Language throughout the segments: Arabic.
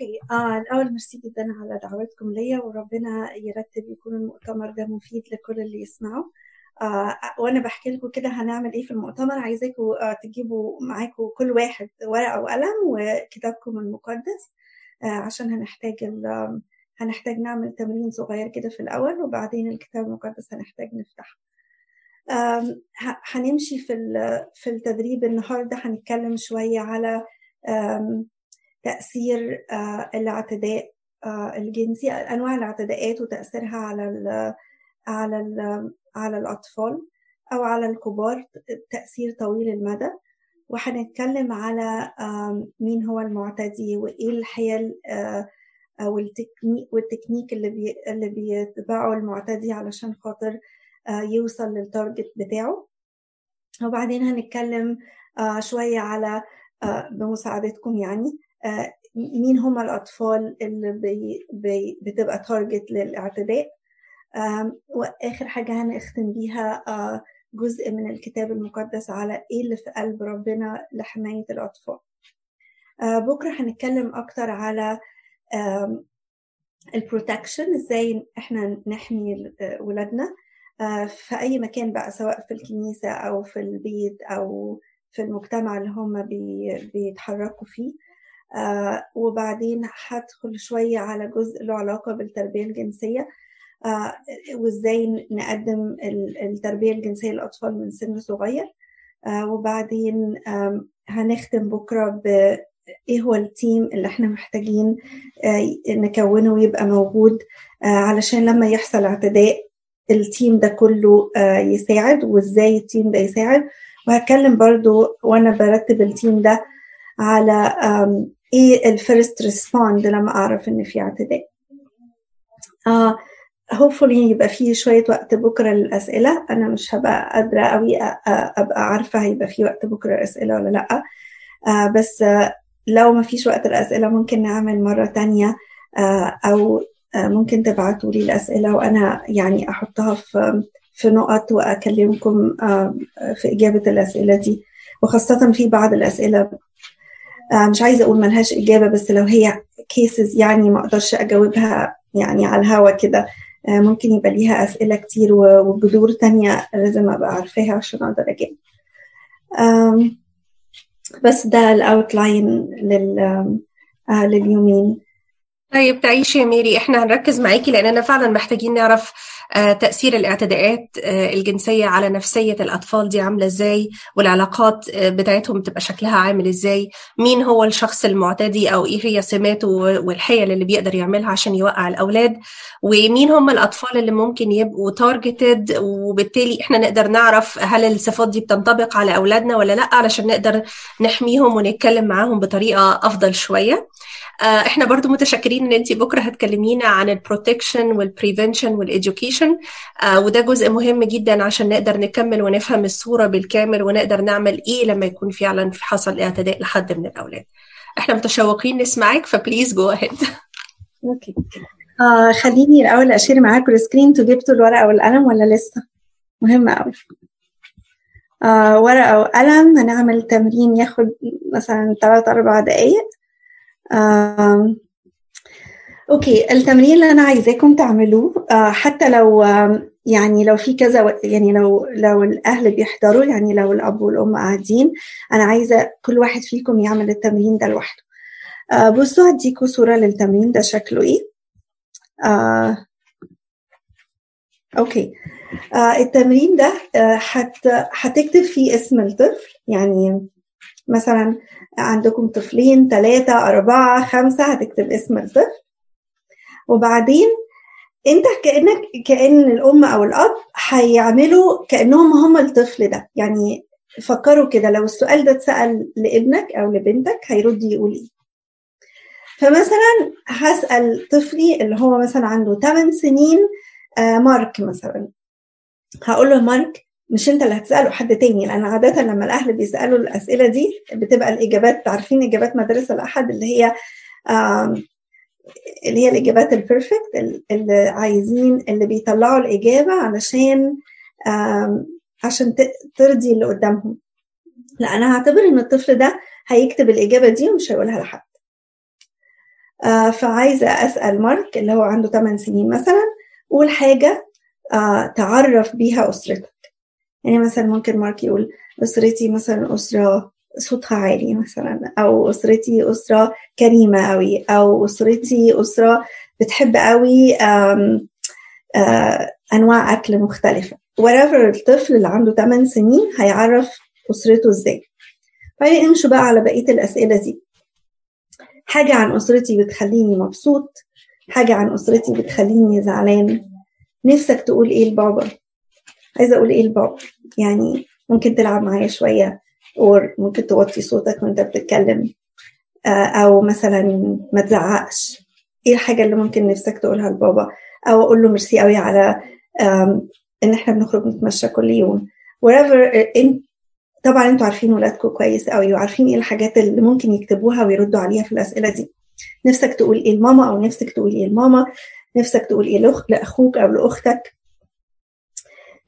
أوكي. آه الأول ميرسي جدا على دعوتكم ليا وربنا يرتب يكون المؤتمر ده مفيد لكل اللي يسمعوا آه وأنا بحكي لكم كده هنعمل إيه في المؤتمر. عايزاكم آه تجيبوا معاكم كل واحد ورقة وقلم وكتابكم المقدس آه عشان هنحتاج هنحتاج نعمل تمرين صغير كده في الأول وبعدين الكتاب المقدس هنحتاج نفتحه. هنمشي في في التدريب النهارده. هنتكلم شوية على تأثير الاعتداء الجنسي أنواع الاعتداءات وتأثيرها على ال على ال على الأطفال أو على الكبار تأثير طويل المدى. وهنتكلم على مين هو المعتدي وإيه الحيل وال technique وال technique اللي بي اللي بيتبعه المعتدي علشان خاطر يوصل لل target بتاعه. وبعدين هنتكلم شوية على بمساعدتكم يعني. مين هم الأطفال اللي بي بي بتبقى target للاعتداء؟ وآخر حاجة هنختم بيها جزء من الكتاب المقدس على إيه اللي في قلب ربنا لحماية الأطفال. بكرة هنتكلم أكتر على ال protection إزاي إحنا نحمي ولادنا في أي مكان بقى سواء في الكنيسة أو في البيت أو في المجتمع اللي هم بيتحركوا فيه. آه وبعدين هدخل شوية على جزء له علاقة بالتربية الجنسية. آه وإزاي نقدم التربية الجنسية للأطفال من سن صغير. آه وبعدين هنختم بكرة ب إيه هو التيم اللي إحنا محتاجين نكونه ويبقى موجود. علشان لما يحصل اعتداء ال team ده كله يساعد. وإزاي ال team ده يساعد. وهتكلم برضو وأنا برتب ال team ده على إيه ال first respond لما أعرف ان في اعتداء. uh, hopefully يبقى فيه شوية وقت بكرة للأسئلة. أنا مش هبقى قادرة أوي أبقى عارفة هيبقى فيه وقت بكرة الأسئلة ولا لأ. uh, بس uh, لو ما فيش وقت الأسئلة ممكن نعمل مرة تانية. أو ممكن تبعتوا لي الأسئلة وأنا يعني أحطها في في نقط وأكلمكم في إجابة الأسئلة دي. وخاصة في بعض الأسئلة مش عايزة أقول ملهاش إجابة بس لو هي كيسز يعني ما أقدرش أجاوبها يعني على الهوا كده ممكن يبقى ليها أسئلة كتير وجذور تانية لازم أبقى عارفاها عشان أقدر أجاوب. بس ده ال outline لل لليومين. طيب تعيشي يا ميري إحنا هنركز معاكي لاننا فعلا محتاجين نعرف تأثير الاعتداءات الجنسية على نفسية الأطفال دي عاملة إزاي؟ والعلاقات بتاعتهم تبقى شكلها عامل إزاي؟ مين هو الشخص المعتدي أو إيه هي سماته والحيل اللي بيقدر يعملها عشان يوقع الأولاد؟ ومين هم الأطفال اللي ممكن يبقوا targeted وبالتالي إحنا نقدر نعرف هل الصفات دي بتنطبق على أولادنا ولا لأ علشان نقدر نحميهم ونتكلم معاهم بطريقة أفضل شوية. إحنا برضو متشكرين إن انت بكرة هتكلمينا عن ال protection وال prevention وال education وده جزء مهم جدا عشان نقدر نكمل ونفهم الصورة بالكامل ونقدر نعمل إيه لما يكون فعلا حصل اعتداء لحد من الأولاد. إحنا متشوقين نسمعك ف please go ahead okay آه خليني الأول أشير معاكم ال screen. أنتوا جبتوا الورقة والقلم ولا لسه؟ مهمه قوي آه ورقة وقلم. هنعمل تمرين ياخد مثلا 3 4 دقائق آه، أوكي التمرين اللي أنا عايزاكم تعملوه آه، حتى لو آه، يعني لو في كذا يعني لو لو الأهل بيحضروا يعني لو الأب والأم قاعدين أنا عايزة كل واحد فيكم يعمل التمرين ده لوحده. بصوا هديكوا صورة للتمرين ده شكله إيه. آه، أوكي. آه، التمرين ده هت هتكتب فيه اسم الطفل يعني مثلا عندكم طفلين ثلاثة أربعة خمسة هتكتب اسم الطفل. وبعدين انت كأنك كأن الأم أو الأب هيعملوا كأنهم هم الطفل ده. يعني فكروا كده لو السؤال ده اتسأل لابنك أو لبنتك هيرد يقول إيه. فمثلا هسأل طفلي اللي هو مثلا عنده 8 سنين آه مارك مثلا. هقول له مارك مش انت اللي هتسأله حد تاني. لأن عادة لما الأهل بيسألوا الأسئلة دي بتبقى الإجابات عارفين إجابات مدارس الأحد اللي هي اللي هي الإجابات البيرفكت اللي عايزين اللي بيطلعوا الإجابة علشان عشان ترضي اللي قدامهم. لا أنا هعتبر إن الطفل ده هيكتب الإجابة دي ومش هيقولها لحد. آه فعايزة أسأل مارك اللي هو عنده 8 سنين مثلا قول حاجة آه تعرف بيها أسرتك. يعني مثلا ممكن مارك يقول أسرتي مثلا أسرة صوتها عالي مثلا أو أسرتي أسرة كريمة أوي أو أسرتي أسرة بتحب آه أنواع أكل مختلفة. Whatever الطفل اللي عنده 8 سنين هيعرف أسرته إزاي. امشوا بقى على بقية الأسئلة دي. حاجة عن أسرتي بتخليني مبسوط حاجة عن أسرتي بتخليني زعلان. نفسك تقول إيه لبابا؟ عايزة أقول إيه لبابا يعني ممكن تلعب معايا شوية أو ممكن توطي صوتك وأنت بتتكلم أو مثلا ما تزعقش. إيه الحاجة اللي ممكن نفسك تقولها لبابا؟ أو أقول له ميرسي قوي على إن إحنا بنخرج نتمشى كل يوم. Wherever طبعا أنتوا عارفين ولادكم كويس قوي وعارفين إيه الحاجات اللي ممكن يكتبوها ويردوا عليها في الأسئلة دي. نفسك تقول إيه لماما أو نفسك تقول إيه لماما؟ نفسك تقول إيه. لأخوك أو لأختك؟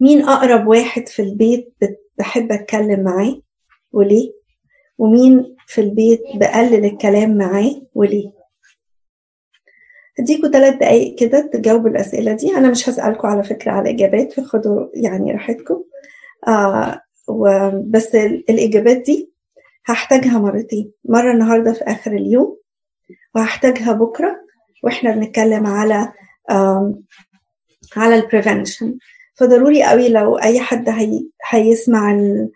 مين أقرب واحد في البيت بحب أتكلم معاه وليه؟ ومين في البيت بقلل الكلام معاه وليه؟ هديكوا ثلاث دقايق كده تجاوبوا الأسئلة دي. أنا مش هسألكوا على فكرة على إجابات فخدوا يعني راحتكم. آه وبس الإجابات دي هحتاجها مرتين. مرة النهاردة في آخر اليوم وهحتاجها بكرة وإحنا بنتكلم على على ال prevention فضروري قوي لو أي حد هي هيسمع ال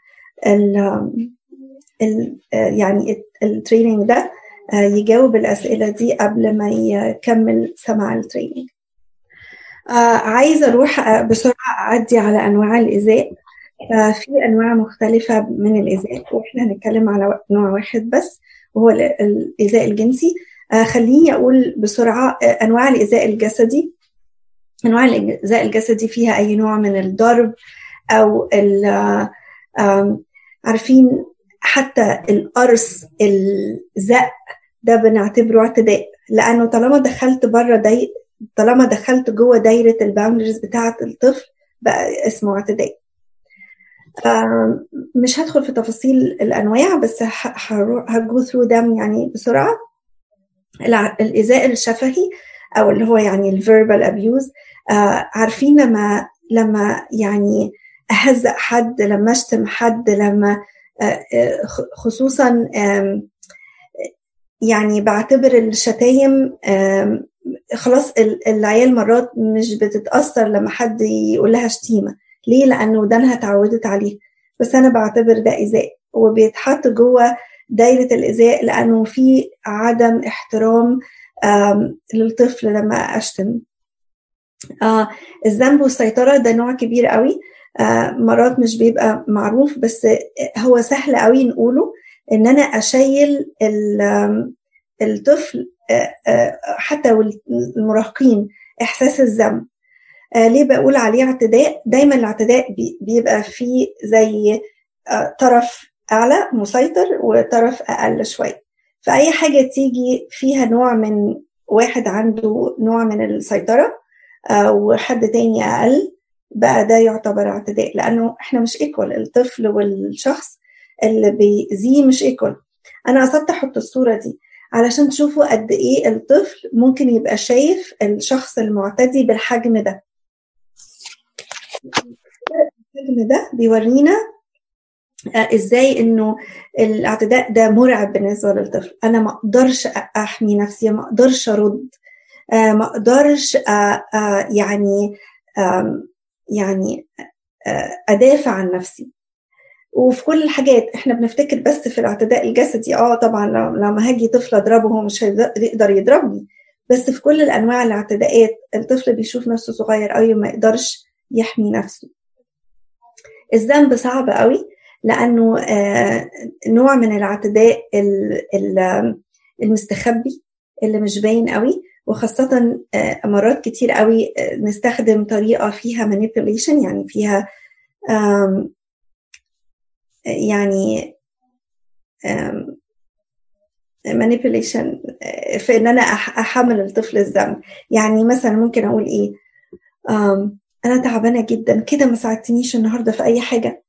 ال يعني ال training ده يجاوب الأسئلة دي قبل ما يكمل سماع التريننج عايزة أروح بسرعة أعدي على أنواع الإزاء. في أنواع مختلفة من الايذاء وإحنا هنتكلم على نوع واحد بس وهو الايذاء الجنسي. خليني أقول بسرعة أنواع الايذاء الجسدي. انواع الايذاء الجسدي فيها أي نوع من الضرب أو عارفين حتى القرص الزق ده بنعتبره اعتداء. لأنه طالما دخلت بره داي طالما دخلت جوه دايرة ال boundaries بتاعة الطفل بقى اسمه اعتداء. مش هدخل في تفاصيل الأنواع بس ه go through them يعني بسرعة. الايذاء الشفهي أو اللي هو يعني ال verbal abuse عارفين لما لما يعني اهزق حد لما أشتم حد لما خصوصا يعني بعتبر الشتايم خلاص العيال مرات مش بتتأثر لما حد يقول لها شتيمة. ليه؟ لأنه ودانها اتعودت عليه بس أنا بعتبر ده إيذاء وبيتحط جوه دايرة الإيذاء لأنه في عدم احترام للطفل لما أشتم. آه الذنب والسيطرة ده نوع كبير قوي. آه مرات مش بيبقى معروف بس هو سهل قوي نقوله. إن أنا أشيل الطفل آه حتى المراهقين إحساس الذنب. آه ليه بقول عليه اعتداء؟ دايما الاعتداء بي بيبقى فيه زي آه طرف أعلى مسيطر وطرف أقل شوية. فأي حاجة تيجي فيها نوع من واحد عنده نوع من السيطرة آه وحد تاني أقل بقى ده يعتبر اعتداء لأنه إحنا مش equal الطفل والشخص اللي بيأذيه مش equal أنا قصدت أحط الصورة دي علشان تشوفوا قد إيه الطفل ممكن يبقى شايف الشخص المعتدي بالحجم ده. الفيلم ده بيورينا إزاي إنه الاعتداء ده مرعب بالنسبة للطفل. أنا ما أقدرش أحمي نفسي ما أقدرش أرد. ما أقدرش يعني يعني أدافع عن نفسي. وفي كل الحاجات إحنا بنفتكر بس في الاعتداء الجسدي آه طبعا لما هاجي طفل أضربه هو مش هيقدر يضربني. بس في كل الأنواع الاعتداءات الطفل بيشوف نفسه صغير قوي ما يقدرش يحمي نفسه. الذنب صعب قوي لأنه آه نوع من الاعتداء المستخبي اللي مش باين قوي وخاصة آه مرات كتير قوي آه نستخدم طريقة فيها manipulation يعني فيها يعني manipulation في إن أنا أحمل الطفل الذنب. يعني مثلا ممكن أقول إيه؟ أنا تعبانة جدا كده ما ساعدتنيش النهارده في أي حاجة.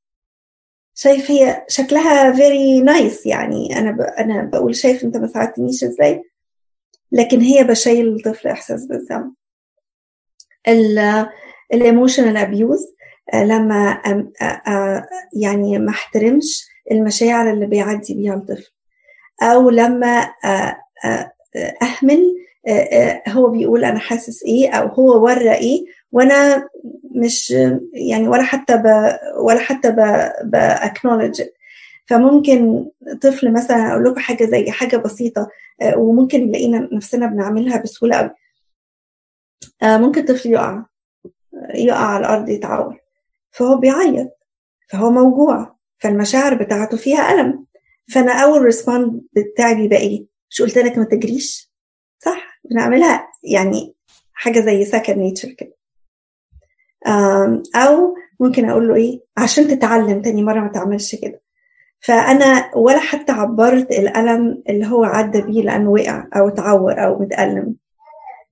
شايف هي شكلها very nice يعني أنا ب... أنا بقول شايف أنت ما ساعدتنيش إزاي؟ لكن هي بشيل الطفل إحساس بالذنب. ال emotional abuse لما يعني ما احترمش المشاعر اللي بيعدي بيها الطفل. أو لما أهمل هو بيقول أنا حاسس إيه أو هو ورى إيه وأنا مش يعني ولا حتى ولا حتى باكنولج فممكن طفل مثلا أقول لكم حاجة زي حاجة بسيطة وممكن نلاقينا نفسنا بنعملها بسهولة قوي ممكن طفل يقع يقع على الأرض يتعور. فهو بيعيط فهو موجوع فالمشاعر بتاعته فيها ألم. فأنا أول ريسبوند بتاعي بيبقى إيه؟ مش قلت لك ما تجريش؟ صح بنعملها يعني حاجة زي second nature كده. أو ممكن أقول له إيه؟ عشان تتعلم تاني مرة ما تعملش كده. فأنا ولا حتى عبرت الألم اللي هو عدى بيه لأنه وقع أو اتعور أو متألم.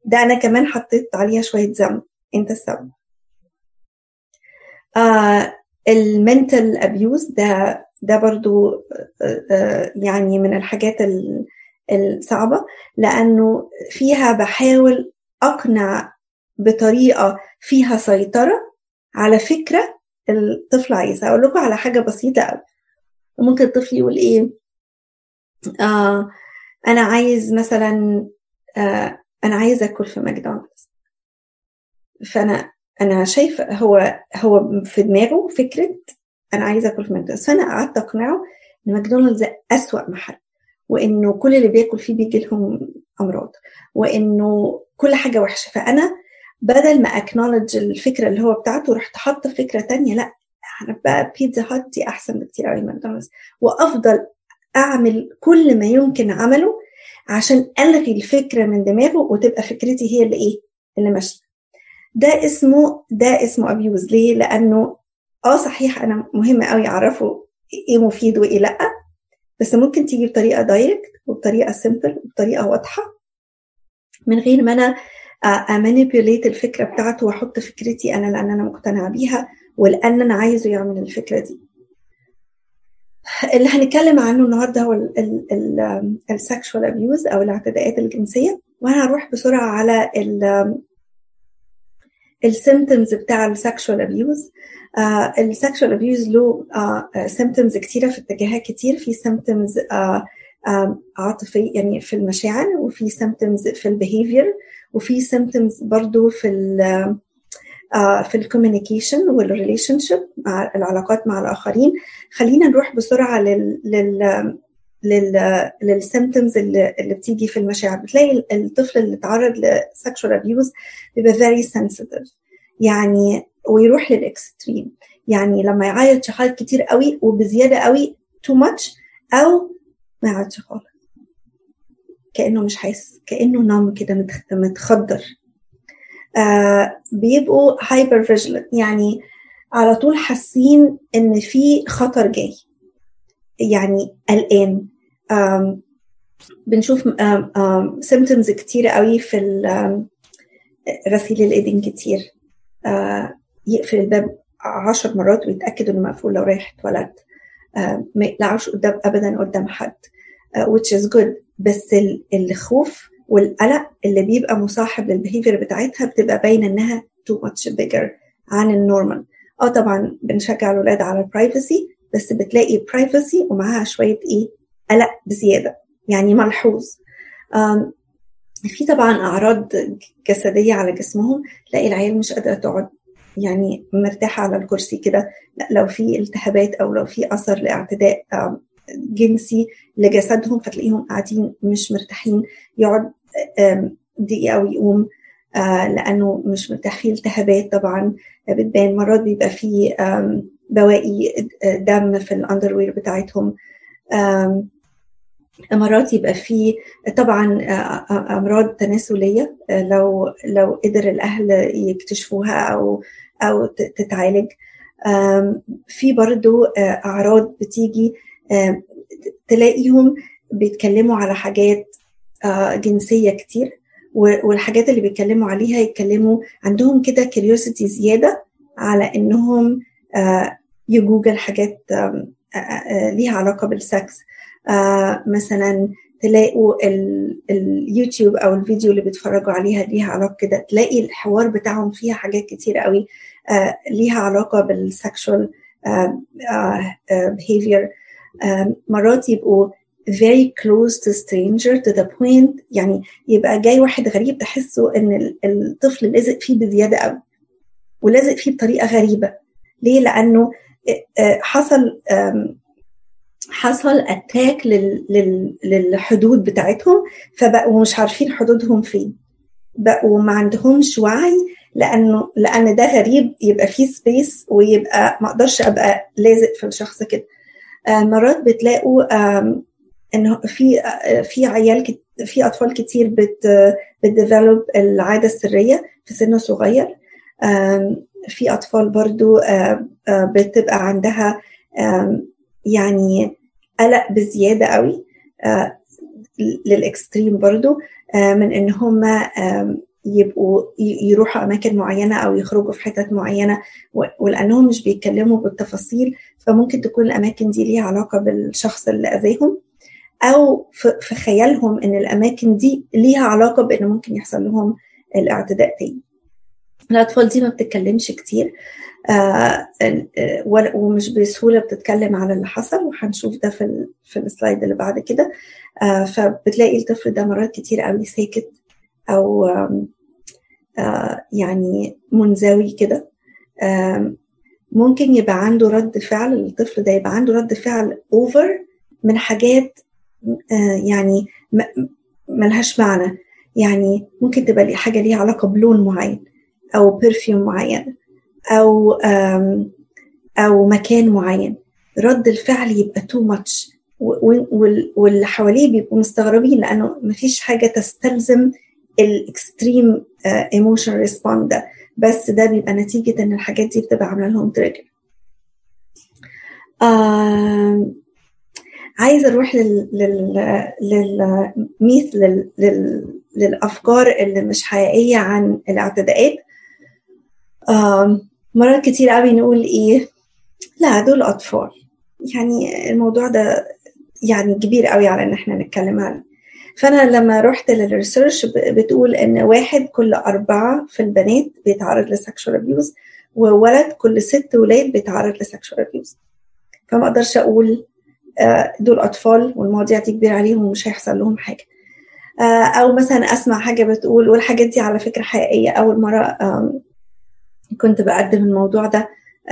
ده أنا كمان حطيت عليها شوية ذنب. أنت السبب آه ال mental abuse ده ده برضو آه يعني من الحاجات الصعبة لأنه فيها بحاول أقنع بطريقة فيها سيطرة على فكرة الطفل عايزها. أقول لكم على حاجة بسيطة أوي. ممكن الطفل يقول إيه؟ آه أنا عايز مثلا آه أنا عايز أكل في ماكدونالدز. فأنا أنا شايفة هو هو في دماغه فكرة أنا عايز أكل في ماكدونالدز. فأنا قعدت أقنعه إن ماكدونالدز أسوأ محل وإنه كل اللي بياكل فيه بيجي لهم أمراض وإنه كل حاجة وحشة. فأنا بدل ما acknowledge الفكرة اللي هو بتاعته رحت حاطه فكرة تانية. لأ أنا بيتزا هات دي أحسن بكتير قوي من ماكدونالدز. وأفضل أعمل كل ما يمكن عمله عشان ألغي الفكرة من دماغه وتبقى فكرتي هي اللي إيه؟ اللي ماشية. ده اسمه ده اسمه abuse ليه؟ لأنه آه صحيح أنا مهم قوي أعرفه إيه مفيد وإيه لأ بس ممكن تيجي بطريقة direct وبطريقة simple وبطريقة واضحة من غير ما أنا ا manipulate الفكرة بتاعته وأحط فكرتي أنا لأن أنا مقتنعة بيها. ولان أنا عايزه يعمل الفكرة دي. اللي هنتكلم عنه النهارده هو ال sexual abuse أو الاعتداءات الجنسية. وأنا هروح بسرعة على ال symptoms بتاع ال sexual abuse ال sexual abuse له symptoms كتيرة في اتجاهات كتير. في symptoms عاطفي يعني في المشاعر وفي symptoms في ال behavior وفي symptoms برضو في في ال communication وال relationship مع العلاقات مع الآخرين. خلينا نروح بسرعة لل لل لل لل symptoms اللي, اللي بتيجي في المشاعر. بتلاقي الطفل اللي اتعرض ل sexual abuse بيبقى very sensitive يعني ويروح لل extreme يعني لما يعيط يعيط كتير قوي وبزيادة قوي too much أو ما يعيطش خالص. كأنه مش حاسس كأنه نام كده متخدر. آه بيبقوا hypervigilant يعني على طول حاسين إن في خطر جاي. يعني قلقان. بنشوف symptoms كتير قوي في غسيل الإيدين كتير. آه يقفل الباب عشر مرات ويتأكد إنه مقفول لو رايح التواليت آه ما يقلعوش قدام ابدا قدام حد. آه which is good. بس الخوف والقلق اللي بيبقى مصاحب لل behavior بتاعتها بتبقى باينة إنها too much bigger عن النورمال آه طبعا بنشجع الولاد على ال privacy بس بتلاقي برايفسي ومعاها شوية إيه؟ قلق بزيادة يعني ملحوظ. في طبعا أعراض جسدية على جسمهم تلاقي العيال مش قادرة تقعد يعني مرتاحة على الكرسي كده. لو في التهابات أو لو في أثر لاعتداء جنسي لجسدهم فتلاقيهم قاعدين مش مرتاحين يقعد دقيقة ويقوم. لأنه مش مرتاح في التهابات طبعا. بتبان مرات بيبقى في بواقي دم في الأندروير بتاعتهم. مرات يبقى في طبعا أمراض تناسلية. لو لو قدر الأهل يكتشفوها أو أو تتعالج. في برضو أعراض بتيجي تلاقيهم بيتكلموا على حاجات جنسية كتير والحاجات اللي بيتكلموا عليها يتكلموا عندهم كده curiosity زيادة على إنهم يجوجل حاجات ليها علاقة بالسكس مثلا تلاقوا اليوتيوب أو الفيديو اللي بيتفرجوا عليها ليها علاقة كده تلاقي الحوار بتاعهم فيها حاجات كتير قوي آه ليها علاقة بال sexual behavior. مرات يبقوا very close to stranger to the point يعني يبقى جاي واحد غريب تحسه إن الطفل لازق فيه بزيادة قوي ولازق فيه بطريقة غريبة. ليه؟ لأنه حصل حصل attack للحدود بتاعتهم فبقوا مش عارفين حدودهم فين. بقوا ما عندهمش وعي لأنه لأن ده غريب يبقى فيه space ويبقى ما أقدرش أبقى لازق في الشخص كده. مرات بتلاقوا إنه في في عيال في أطفال كتير بت بتديفلوب العادة السرية في سن صغير. في أطفال برضو بتبقى عندها يعني قلق بزيادة قوي للإكستريم برضو من إن هم يبقوا يروحوا أماكن معينة أو يخرجوا في حتت معينة ولأنهم مش بيتكلموا بالتفاصيل فممكن تكون الأماكن دي ليها علاقة بالشخص اللي أذاهم. أو في خيالهم إن الأماكن دي ليها علاقة بان ممكن يحصل لهم الاعتداء تاني. الاطفال دي ما بتتكلمش كتير. آه ومش بسهولة بتتكلم على اللي حصل وهنشوف ده في في السلايد اللي بعد كده. آه فبتلاقي الطفل ده مرات كتير قوي ساكت أو آه يعني منزوي كده. ممكن يبقى عنده رد فعل الطفل ده يبقى عنده رد فعل over من حاجات يعني ملهاش معنى. يعني ممكن تبقى حاجة ليها علاقة بلون معين أو perfume معين أو أو مكان معين. رد الفعل يبقى too much واللي حواليه بيبقوا مستغربين لأنه مفيش حاجة تستلزم ال extreme emotion respond ده. بس ده بيبقى نتيجة إن الحاجات دي بتبقى عاملة لهم trigger عايزة أروح لل لل لل myth لل... لل... للأفكار اللي مش حقيقية عن الاعتداءات. مرات كتير قوي نقول إيه لا دول أطفال. يعني الموضوع ده يعني كبير قوي على إن إحنا نتكلم عنه. فأنا لما رحت لل research بتقول إن واحد كل أربعة في البنات بيتعرض ل sexual abuse وولد كل ست ولاد بيتعرض ل sexual abuse فما أقدرش أقول دول أطفال والمواضيع دي كبيرة عليهم ومش هيحصل لهم حاجة. أو مثلا أسمع حاجة بتقول والحاجات دي على فكرة حقيقية. أول مرة كنت بقدم الموضوع ده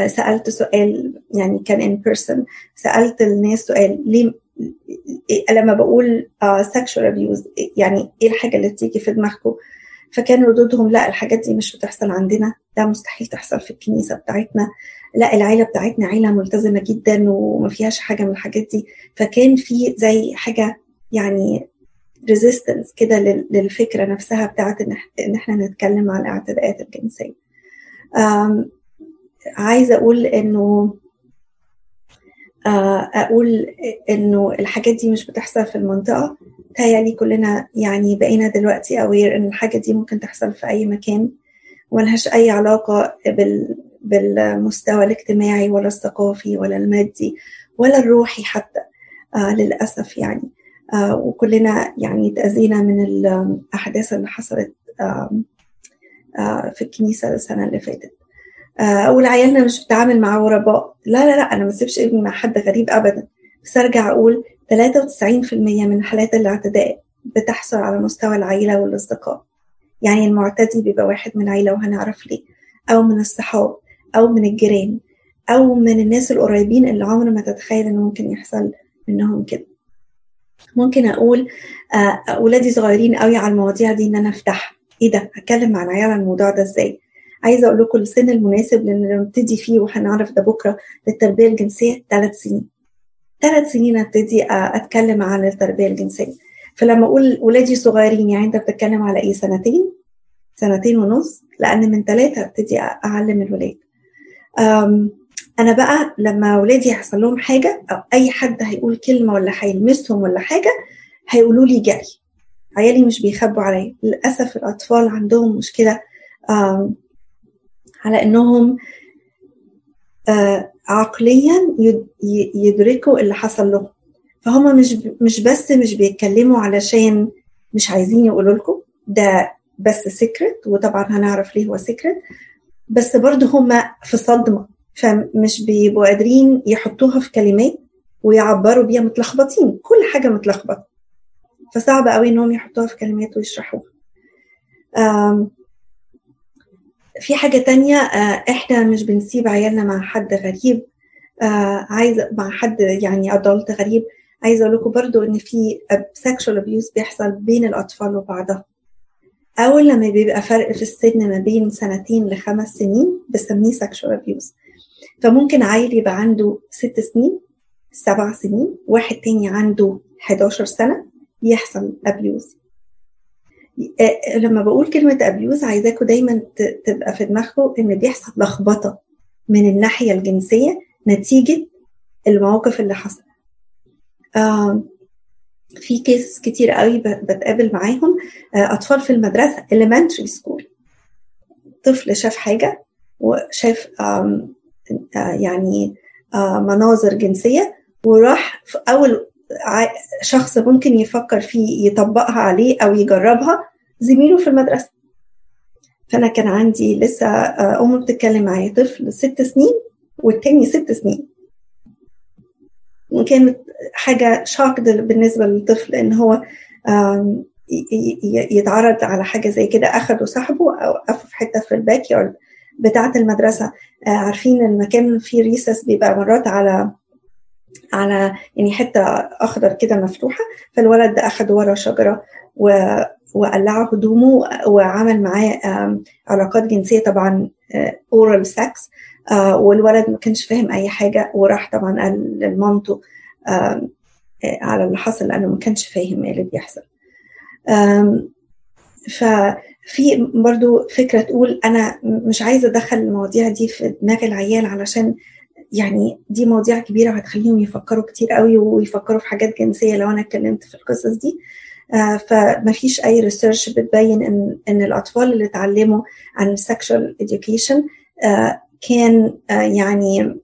سألت سؤال يعني كان in person سألت الناس سؤال ليه لما بقول sexual abuse يعني إيه الحاجة اللي بتيجي في دماغكم؟ فكان ردودهم لا الحاجات دي مش بتحصل عندنا ده مستحيل تحصل في الكنيسة بتاعتنا. لا العيلة بتاعتنا عيلة ملتزمة جدا وما فيهاش حاجة من الحاجات دي. فكان في زي حاجة يعني resistance كده للفكرة نفسها بتاعت إن إحنا نتكلم عن الاعتداءات الجنسية. عايزة أقول إنه أقول إنه الحاجات دي مش بتحصل في المنطقة. تهيألي كلنا يعني بقينا دلوقتي اوير إن الحاجة دي ممكن تحصل في أي مكان. وملهاش أي علاقة بال بالمستوى الاجتماعي ولا الثقافي ولا المادي ولا الروحي حتى آه للأسف يعني. آه وكلنا يعني تأذينا من الأحداث اللي حصلت آه آه في الكنيسة السنة اللي فاتت. أقول عيالنا مش بتعامل مع غرباء لا لا لا أنا ما اسيبش ابني مع حد غريب ابدا. بس أرجع أقول 93% من حالات الاعتداء بتحصل على مستوى العيلة والأصدقاء. يعني المعتدي بيبقى واحد من عيلة وهنعرف ليه أو من الصحاب. أو من الجيران أو من الناس القريبين اللي عمر ما تتخيل إنه ممكن يحصل منهم كده. ممكن أقول أولادي صغيرين قوي على المواضيع دي إن أنا أفتح. إيه ده؟ هتكلم مع العيال عن الموضوع ده إزاي؟ عايزة أقول لكم السن المناسب اللي نبتدي فيه وهنعرف ده بكرة للتربية الجنسية ثلاث سنين. ثلاث سنين ابتدي أتكلم عن التربية الجنسية. فلما أقول ولادي صغيرين يعني أنت بتتكلم على إيه؟ سنتين؟ سنتين ونص؟ لأن من ثلاثة ابتدي أعلم الولاد. أنا بقى لما ولادي يحصل لهم حاجة أو أي حد هيقول كلمة ولا هيلمسهم ولا حاجة هيقولوا لي جري عيالي مش بيخبوا عليا. للأسف الأطفال عندهم مشكلة على إنهم عقليا يدركوا اللي حصل لهم. فهم مش مش بس مش بيتكلموا علشان مش عايزين يقولوا لكم ده بس سيكرت وطبعا هنعرف ليه هو سيكرت بس برضه هم في صدمة فمش بيبقوا قادرين يحطوها في كلمات ويعبروا بيها متلخبطين كل حاجة متلخبطة. فصعب قوي إنهم يحطوها في كلمات ويشرحوها. في حاجة تانية إحنا مش بنسيب عيالنا مع حد غريب. عايزة مع حد يعني أدلت غريب. عايزة أقول لكم برضو إن في sexual abuse بيحصل بين الأطفال وبعضها. أول لما بيبقى فرق في السن ما بين سنتين لخمس سنين بسميه sexual abuse. فممكن عيل يبقى عنده ست سنين سبع سنين واحد تاني عنده 11 سنة يحصل abuse. لما بقول كلمة abuse عايزاكم دايما تبقى في دماغكم إن بيحصل لخبطة من الناحية الجنسية نتيجة المواقف اللي حصلت في كيس كتير قوي بتقابل معاهم آه أطفال في المدرسة elementary school. طفل شاف حاجة وشاف آه يعني مناظر جنسية وراح في أول شخص ممكن يفكر فيه يطبقها عليه أو يجربها زميله في المدرسة. فأنا كان عندي لسه أم بتتكلم معايا طفل ست سنين والتاني ست سنين. وكانت حاجة shock بالنسبة للطفل إن هو يتعرض على حاجة زي كده أخده صاحبه أو وقفه في حتة في ال backyard بتاعة المدرسة. عارفين المكان فيه recess بيبقى مرات على على يعني حتة أخضر كده مفتوحة فالولد ده أخد ورا شجرة و وقلعه هدومه وعمل معاه علاقات جنسية طبعا oral sex والولد ما كانش فاهم أي حاجة وراح طبعا قال لمامته على اللي حصل لأنه ما كانش فاهم إيه اللي بيحصل. ففي برضو فكرة تقول أنا مش عايزة أدخل المواضيع دي في دماغ العيال علشان يعني دي مواضيع كبيرة هتخليهم يفكروا كتير قوي ويفكروا في حاجات جنسية لو أنا اتكلمت في القصص دي. آه فما فيش أي research بتبين إن, إن الأطفال اللي اتعلموا عن ال sexual education آه كان آه يعني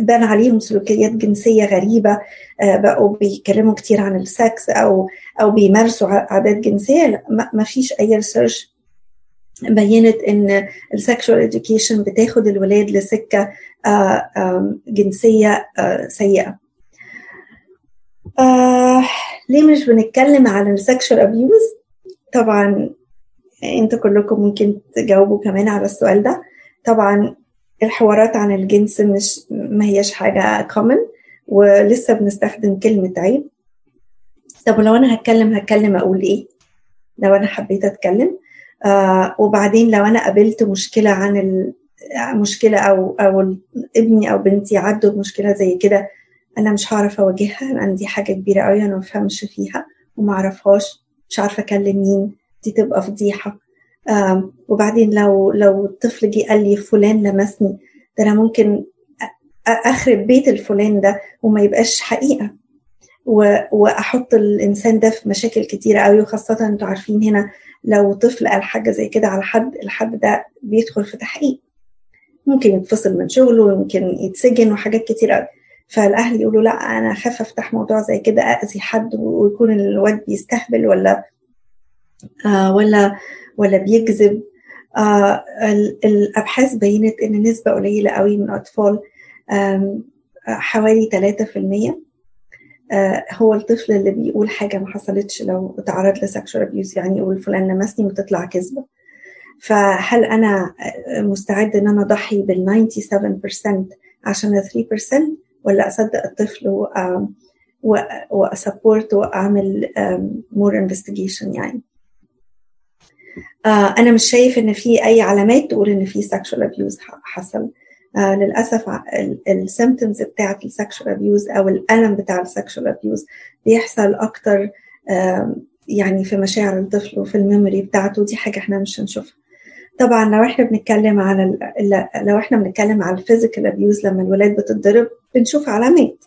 بان عليهم سلوكيات جنسية غريبة بقوا بيتكلموا كتير عن السكس أو أو بيمارسوا عادات جنسية. لا ما فيش أي research بينت إن ال sexual education بتاخد الولاد لسكة جنسية سيئة. ليه مش بنتكلم عن ال sexual abuse طبعا أنتوا كلكم ممكن تجاوبوا كمان على السؤال ده. طبعا الحوارات عن الجنس مش ما هياش حاجة common ولسه بنستخدم كلمة عيب. طب لو أنا هتكلم هتكلم أقول إيه؟ لو أنا حبيت أتكلم. آه وبعدين لو أنا قابلت مشكلة عن مشكلة أو أو ابني أو بنتي عدوا بمشكلة زي كده أنا مش هعرف أواجهها لأن دي حاجة كبيرة قوي أنا ما بفهمش فيها وما أعرفهاش مش عارفة أكلم مين دي تبقى فضيحة. وبعدين لو لو الطفل جه قال لي فلان لمسني ده أنا ممكن أخرب بيت الفلان ده وما يبقاش حقيقة. وأحط الإنسان ده في مشاكل كتيرة قوي وخاصة أنتوا عارفين هنا لو طفل قال حاجة زي كده على حد الحد ده بيدخل في تحقيق. ممكن يتفصل من شغله يمكن يتسجن وحاجات كتير قوي فالأهل يقولوا لا أنا اخاف أفتح موضوع زي كده أأذي حد ويكون الواد بيستهبل ولا آه ولا ولا بيكذب. آه الأبحاث بينت إن نسبة قليلة قوي من الأطفال حوالي 3% هو الطفل اللي بيقول حاجة ما حصلتش لو اتعرض ل sexual abuse يعني يقول فلان لمسني وتطلع كذبة. فهل أنا مستعد إن أنا أضحي بال 97% عشان ال 3% ولا أصدق الطفل وأ support وأعمل more investigation يعني. أنا مش شايف إن في أي علامات تقول إن في sexual abuse حصل. آه للأسف ال symptoms بتاعت ال sexual abuse أو الألم بتاع ال sexual abuse بيحصل أكتر آه يعني في مشاعر الطفل وفي ال memory بتاعته. دي حاجة إحنا مش هنشوفها. طبعا لو إحنا بنتكلم على لو إحنا بنتكلم على ال physical abuse لما الولاد بتتضرب بنشوف علامات.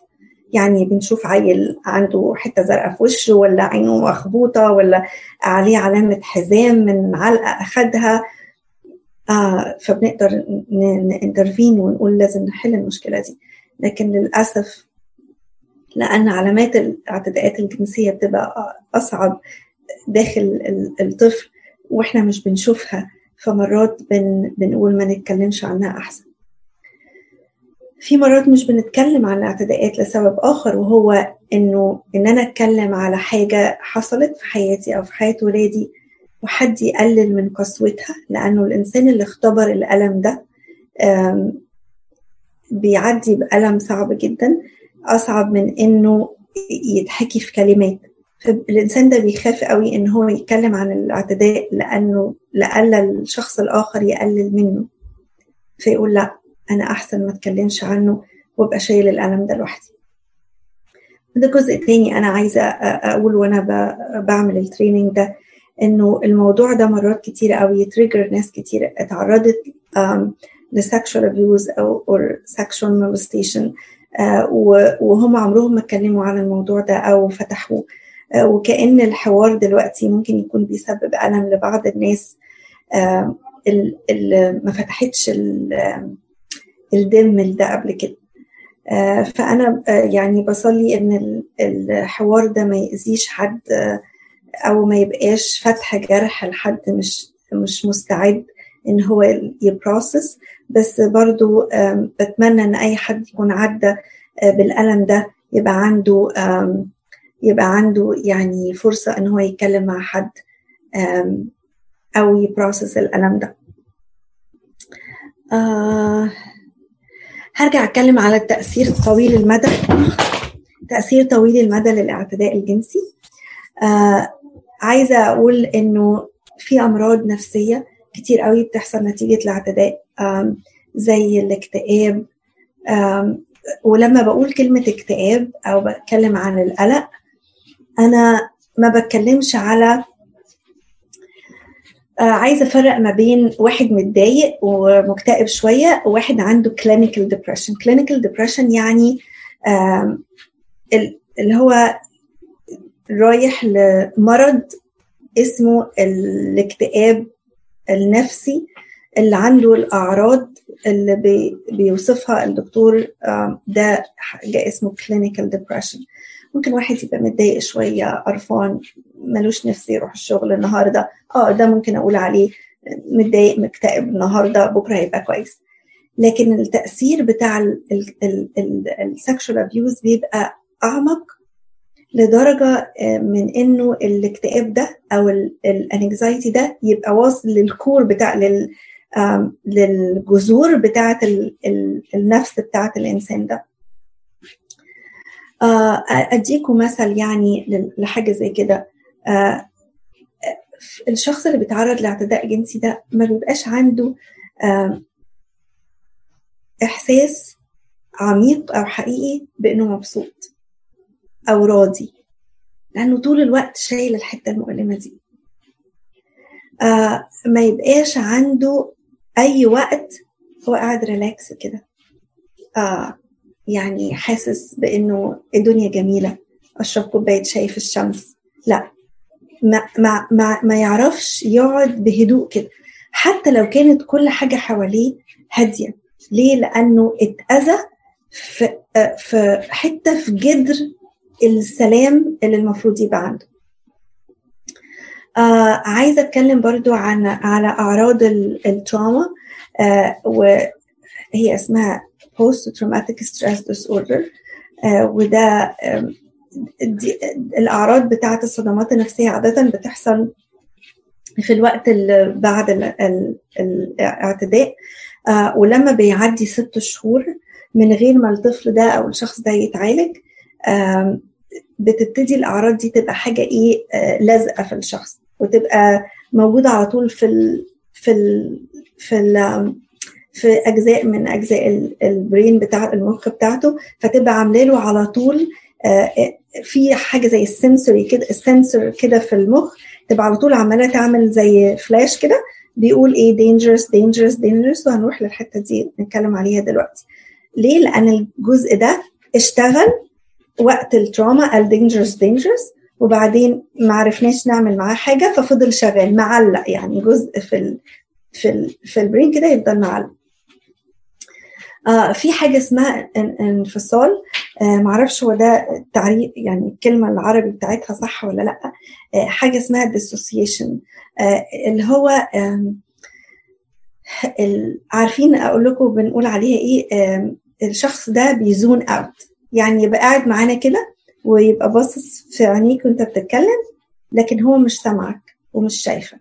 يعني بنشوف عيل عنده حتة زرقاء في وشه ولا عينه مخبوطة ولا عليه علامة حزام من علقه أخدها. آه فبنقدر ن intervene ونقول لازم نحل المشكلة دي. لكن للأسف لأن علامات الاعتداءات الجنسية بتبقى أصعب داخل الطفل وإحنا مش بنشوفها. فمرات بن بنقول ما نتكلمش عنها أحسن. في مرات مش بنتكلم عن الاعتداءات لسبب آخر وهو إنه إن أنا أتكلم على حاجة حصلت في حياتي أو في حياة ولادي وحد يقلل من قسوتها لأنه الإنسان اللي اختبر الألم ده بيعدي بألم صعب جدا أصعب من إنه يتحكي في كلمات. فالإنسان ده بيخاف قوي إن هو يتكلم عن الاعتداء لأنه لا الشخص الآخر يقلل منه فيقول لأ. أنا أحسن ما أتكلمش عنه وأبقى شايل الألم ده لوحدي. ده جزء تاني أنا عايزة أقول وأنا بعمل ال training ده إنه الموضوع ده مرات كتير قوي ي trigger ناس كتير اتعرضت لسكشوال ابيوز or sexual molestation وهم عمرهم ما اتكلموا عن الموضوع ده أو فتحوه. وكأن الحوار دلوقتي ممكن يكون بيسبب ألم لبعض الناس اللي ما فتحتش الدم ده قبل كده. فأنا يعني بصلي إن الحوار ده ما يأذيش حد أو ما يبقاش فتح جرح لحد مش مش مستعد إن هو ي process بس برضو بتمنى إن أي حد يكون عدى بالألم ده يبقى عنده يبقى عنده يعني فرصة إن هو يتكلم مع حد أو ي process الألم ده. آه هرجع أتكلم على التأثير طويل المدى تأثير طويل المدى للاعتداء الجنسي. آه عايزة أقول إنه في أمراض نفسية كتير قوي بتحصل نتيجة الاعتداء زي الاكتئاب ولما بقول كلمة اكتئاب أو بتكلم عن القلق أنا ما بتكلمش على عايزة أفرق ما بين واحد متضايق ومكتئب شوية وواحد عنده clinical depression clinical depression يعني اللي هو رايح لمرض اسمه الاكتئاب النفسي اللي عنده الأعراض اللي بي بيوصفها الدكتور ده اسمه clinical depression ممكن واحد يبقى متضايق شوية قرفان ملوش نفس يروح الشغل النهارده. آه ده ممكن أقول عليه متضايق مكتئب النهارده بكرة هيبقى كويس. لكن التأثير بتاع ال sexual abuse بيبقى أعمق لدرجة من إنه الاكتئاب ده أو ال anxiety ده يبقى واصل لل core بتاع لل للجذور بتاعة النفس بتاعة الإنسان ده. أديكم مثل يعني لحاجة زي كده. الشخص اللي بيتعرض لاعتداء جنسي ده ما بيبقاش عنده إحساس عميق أو حقيقي بإنه مبسوط أو راضي لأنه طول الوقت شايل الحتة المؤلمة دي. ما يبقاش عنده أي وقت هو قاعد ريلاكس كده. آه يعني حاسس بإنه الدنيا جميلة أشرب كوباية شاي في الشمس. لا ما ما ما, ما يعرفش يقعد بهدوء كده. حتى لو كانت كل حاجة حواليه هادية. ليه؟ لأنه اتأذى في في حتة في جذر السلام اللي المفروض يبقى عنده. آه عايزة أتكلم برضو عن على أعراض التراما آه وهي اسمها post traumatic stress disorder آه وده آه دي الأعراض بتاعة الصدمات النفسية عادة بتحصل في الوقت اللي بعد ال ال الاعتداء آه ولما بيعدي ست شهور من غير ما الطفل ده أو الشخص ده يتعالج بتبتدي الأعراض دي تبقى حاجة إيه لازقة في الشخص وتبقى موجودة على طول في ال في ال في ال في أجزاء من أجزاء البرين بتاع المخ بتاعته فتبقى عامله له على طول في حاجة زي ال sensory كده ال sensor كده في المخ تبقى على طول عمالة تعمل زي فلاش كده بيقول إيه dangerous dangerous dangerous وهنروح للحتة دي نتكلم عليها دلوقتي. ليه؟ لأن الجزء ده اشتغل وقت ال trauma قال dangerous dangerous وبعدين ما عرفناش نعمل معاه حاجة ففضل شغال معلق يعني جزء في ال في ال في ال brain كده يفضل معلق. آه في حاجة اسمها إنفصال. آه معرفش هو ده تعريف يعني الكلمة العربي بتاعتها صح ولا لأ. آه حاجة اسمها dissociation. آه اللي هو آه عارفين أقول لكم بنقول عليها إيه؟ آه الشخص ده بي zone out يعني يبقى قاعد معانا كده ويبقى باصص في عينيك وأنت بتتكلم لكن هو مش سامعك ومش شايفك.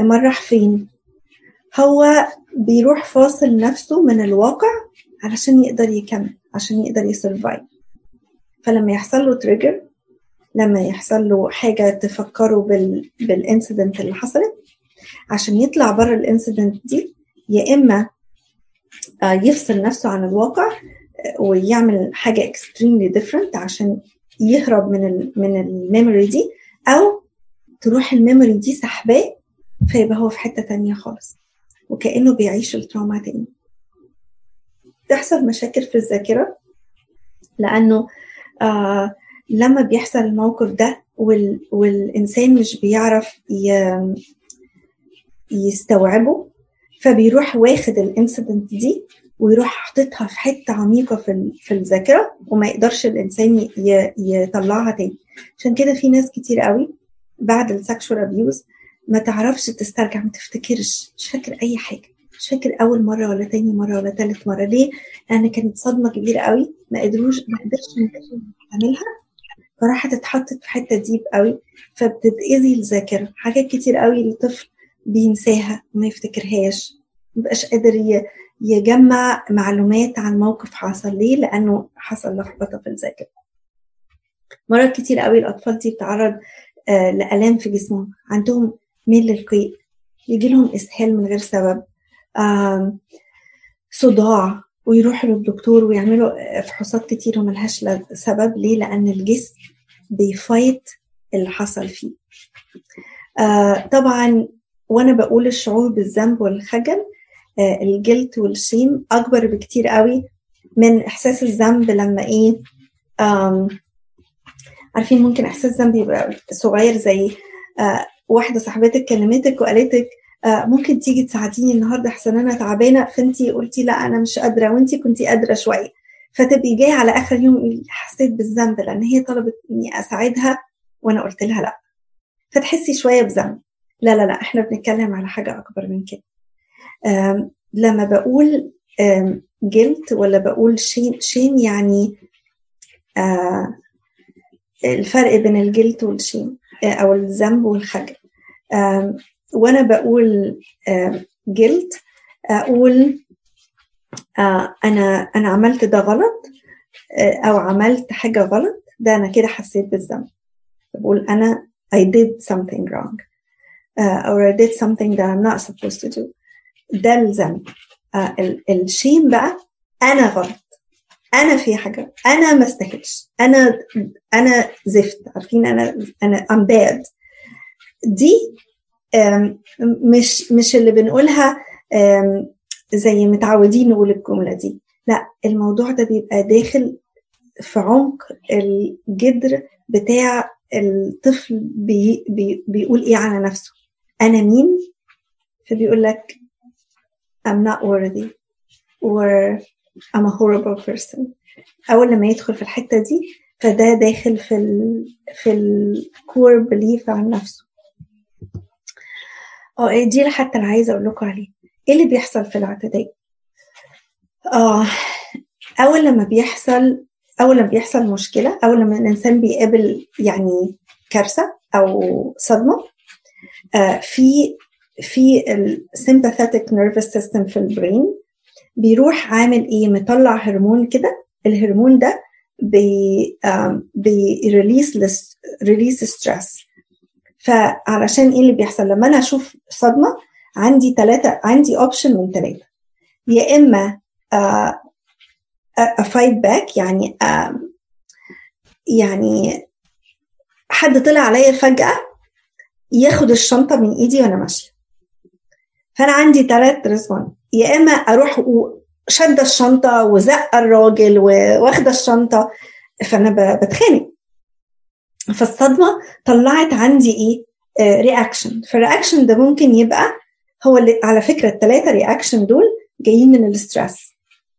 امال راح فين؟ هو بيروح فاصل نفسه من الواقع علشان يقدر يكمل عشان يقدر ي survive فلما يحصل له trigger لما يحصل له حاجة تفكره بال... بال incident اللي حصلت عشان يطلع بره ال incident دي يا إما يفصل نفسه عن الواقع ويعمل حاجة extremely different عشان يهرب من ال من ال memory دي أو تروح ال memory دي سحباه فيبقى هو في حتة تانية خالص. وكأنه بيعيش ال trauma تاني. تحصل مشاكل في الذاكرة لأنه آه لما بيحصل الموقف ده وال والإنسان مش بيعرف يستوعبه فبيروح واخد ال incident دي ويروح حاططها في حتة عميقة في في الذاكرة وما يقدرش الإنسان يطلعها تاني. عشان كده في ناس كتير قوي بعد ال sexual abuse ما تعرفش تسترجع ما تفتكرش. مش فاكر أي حاجة. مش فاكر أول مرة ولا تاني مرة ولا تالت مرة. ليه؟ لأن كانت صدمة كبيرة قوي. ما قدروش ما قدرش يعملها فراحت اتحطت في حتة deep قوي. فبتتأذي الذاكرة. حاجات كتير قوي الطفل بينساها وما يفتكرهاش. مبقاش قادر يجمع معلومات عن موقف حصل. ليه؟ لأنه حصل لخبطة في الذاكرة. مرات كتير قوي الأطفال دي بتتعرض آه لألام في جسمهم. عندهم ميل للقيء يجي لهم إسهال من غير سبب. صداع ويروحوا للدكتور ويعملوا فحوصات كتير وملهاش سبب. ليه؟ لأن الجسم بيفايت اللي حصل فيه. آه طبعا وأنا بقول الشعور بالذنب والخجل آه الجلد والشيم أكبر بكتير قوي من إحساس الذنب لما إيه عارفين ممكن إحساس ذنب يبقى صغير زي آه واحدة صاحبتك كلمتك وقالتك آه ممكن تيجي تساعديني النهارده؟ أحسن أنا تعبانة. فأنتي قلتي لا أنا مش قادرة. وأنتي كنتي قادرة شوية. فتبقي جاية على آخر يوم حسيت بالذنب لأن هي طلبت إني أساعدها وأنا قلت لها لا. فتحسي شوية بذنب. لا لا لا إحنا بنتكلم على حاجة أكبر من كده. لما بقول جلد ولا بقول شين شين يعني آه الفرق بين الجلد والشين أو الذنب والخجل. وأنا بقول جلد أقول أنا أنا عملت ده غلط أو عملت حاجة غلط ده أنا كده حسيت بالذنب. بقول أنا I did something wrong. uh, or I did something that I'm not supposed to do. ده الذنب. uh, الشيم بقى أنا غلط. أنا في حاجة. أنا ما استاهلش. أنا أنا زفت. عارفين؟ أنا أنا I'm bad. دي مش مش اللي بنقولها زي متعودين نقول الجملة دي. لا الموضوع ده بيبقى داخل في عمق الجدر بتاع الطفل بي بي بيقول إيه على نفسه. أنا مين؟ فبيقول لك I'm not worthy. Or I'm a horrible person. أول لما يدخل في الحتة دي فده داخل في ال في ال core belief عن نفسه. آه دي حتى اللي عايزة أقول لكم عليه إيه اللي بيحصل في الاعتداء؟ آه أول لما بيحصل أول لما بيحصل مشكلة أول لما الإنسان بيقابل يعني كارثة أو صدمة آه في في ال sympathetic nervous system في ال brain بيروح عامل إيه؟ مطلع هرمون كده. الهرمون ده بي بي release release stress فعلشان إيه اللي بيحصل؟ لما أنا أشوف صدمة عندي ثلاثة عندي option من ثلاثة يا إما أ fight back يعني uh, يعني حد طلع عليا فجأة ياخد الشنطة من إيدي وأنا ماشية. فأنا عندي ثلاث response يا إما أروح شد الشنطة وزق الراجل واخده الشنطة فأنا بتخانق. فالصدمة طلعت عندي إيه؟ reaction فال reaction ده ممكن يبقى هو اللي على فكرة الثلاثه reaction دول جايين من ال stress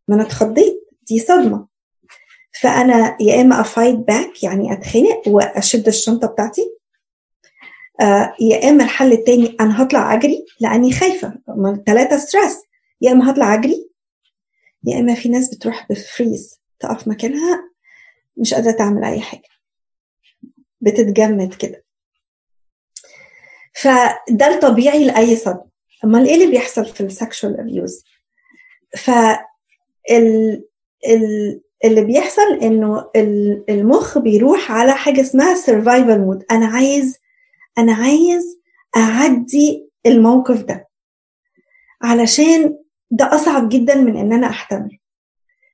ما أنا اتخضيت. دي صدمة. فأنا يا إما أ fight back يعني اتخانق وأشد الشنطة بتاعتي. آه يا إما الحل التاني أنا هطلع أجري لأني خايفة. ثلاثة stress يا إما هطلع أجري يا إما في ناس بتروح ب freeze تقف مكانها مش قادرة تعمل أي حاجة. بتتجمد كده. فده الطبيعي لأي صدمة. أمال إيه اللي بيحصل في ال sexual abuse ف ال ال اللي بيحصل إنه المخ بيروح على حاجة اسمها survival mode أنا عايز أنا عايز أعدي الموقف ده. علشان ده أصعب جدا من إن أنا أحتمل.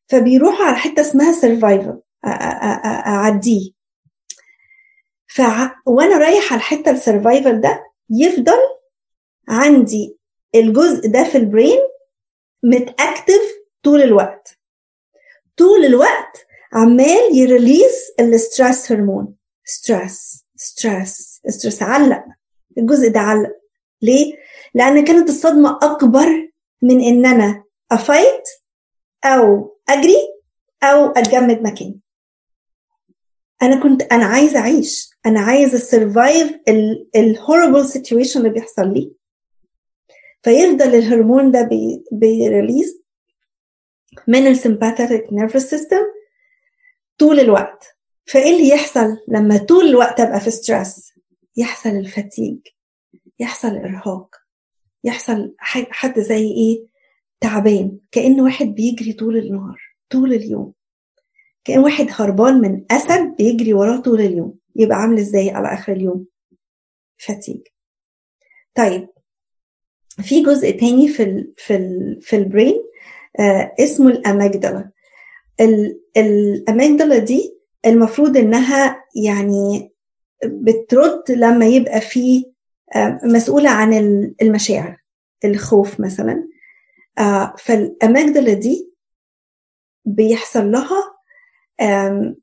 فبيروحوا على حتة اسمها survival أعديه. ف وأنا رايح على الحته ال survival ده يفضل عندي الجزء ده في ال brain مت active طول الوقت. طول الوقت عمال ي release ال stress هرمون. stress stress stress علق. الجزء ده علق. ليه؟ لأن كانت الصدمة أكبر من إن أنا أ fight أو أجري أو أتجمد مكاني أنا كنت أنا عايزة أعيش. أنا عايزة survive ال horrible situation اللي بيحصل لي. فيفضل الهرمون ده بي بي release من ال sympathetic nervous system طول الوقت. فإيه اللي يحصل لما طول الوقت أبقى في stress يحصل ال fatigue يحصل ارهاق يحصل حد زي إيه؟ تعبان. كأن واحد بيجري طول النهار طول اليوم. كأن واحد هربان من أسد بيجري وراه طول اليوم. يبقى عامل إزاي على آخر اليوم؟ fatigue طيب في جزء تاني في ال في ال في ال brain آه اسمه ال amygdala ال amygdala دي المفروض إنها يعني بترد لما يبقى في آه مسؤولة عن المشاعر الخوف مثلا. آه فال amygdala دي بيحصل لها آه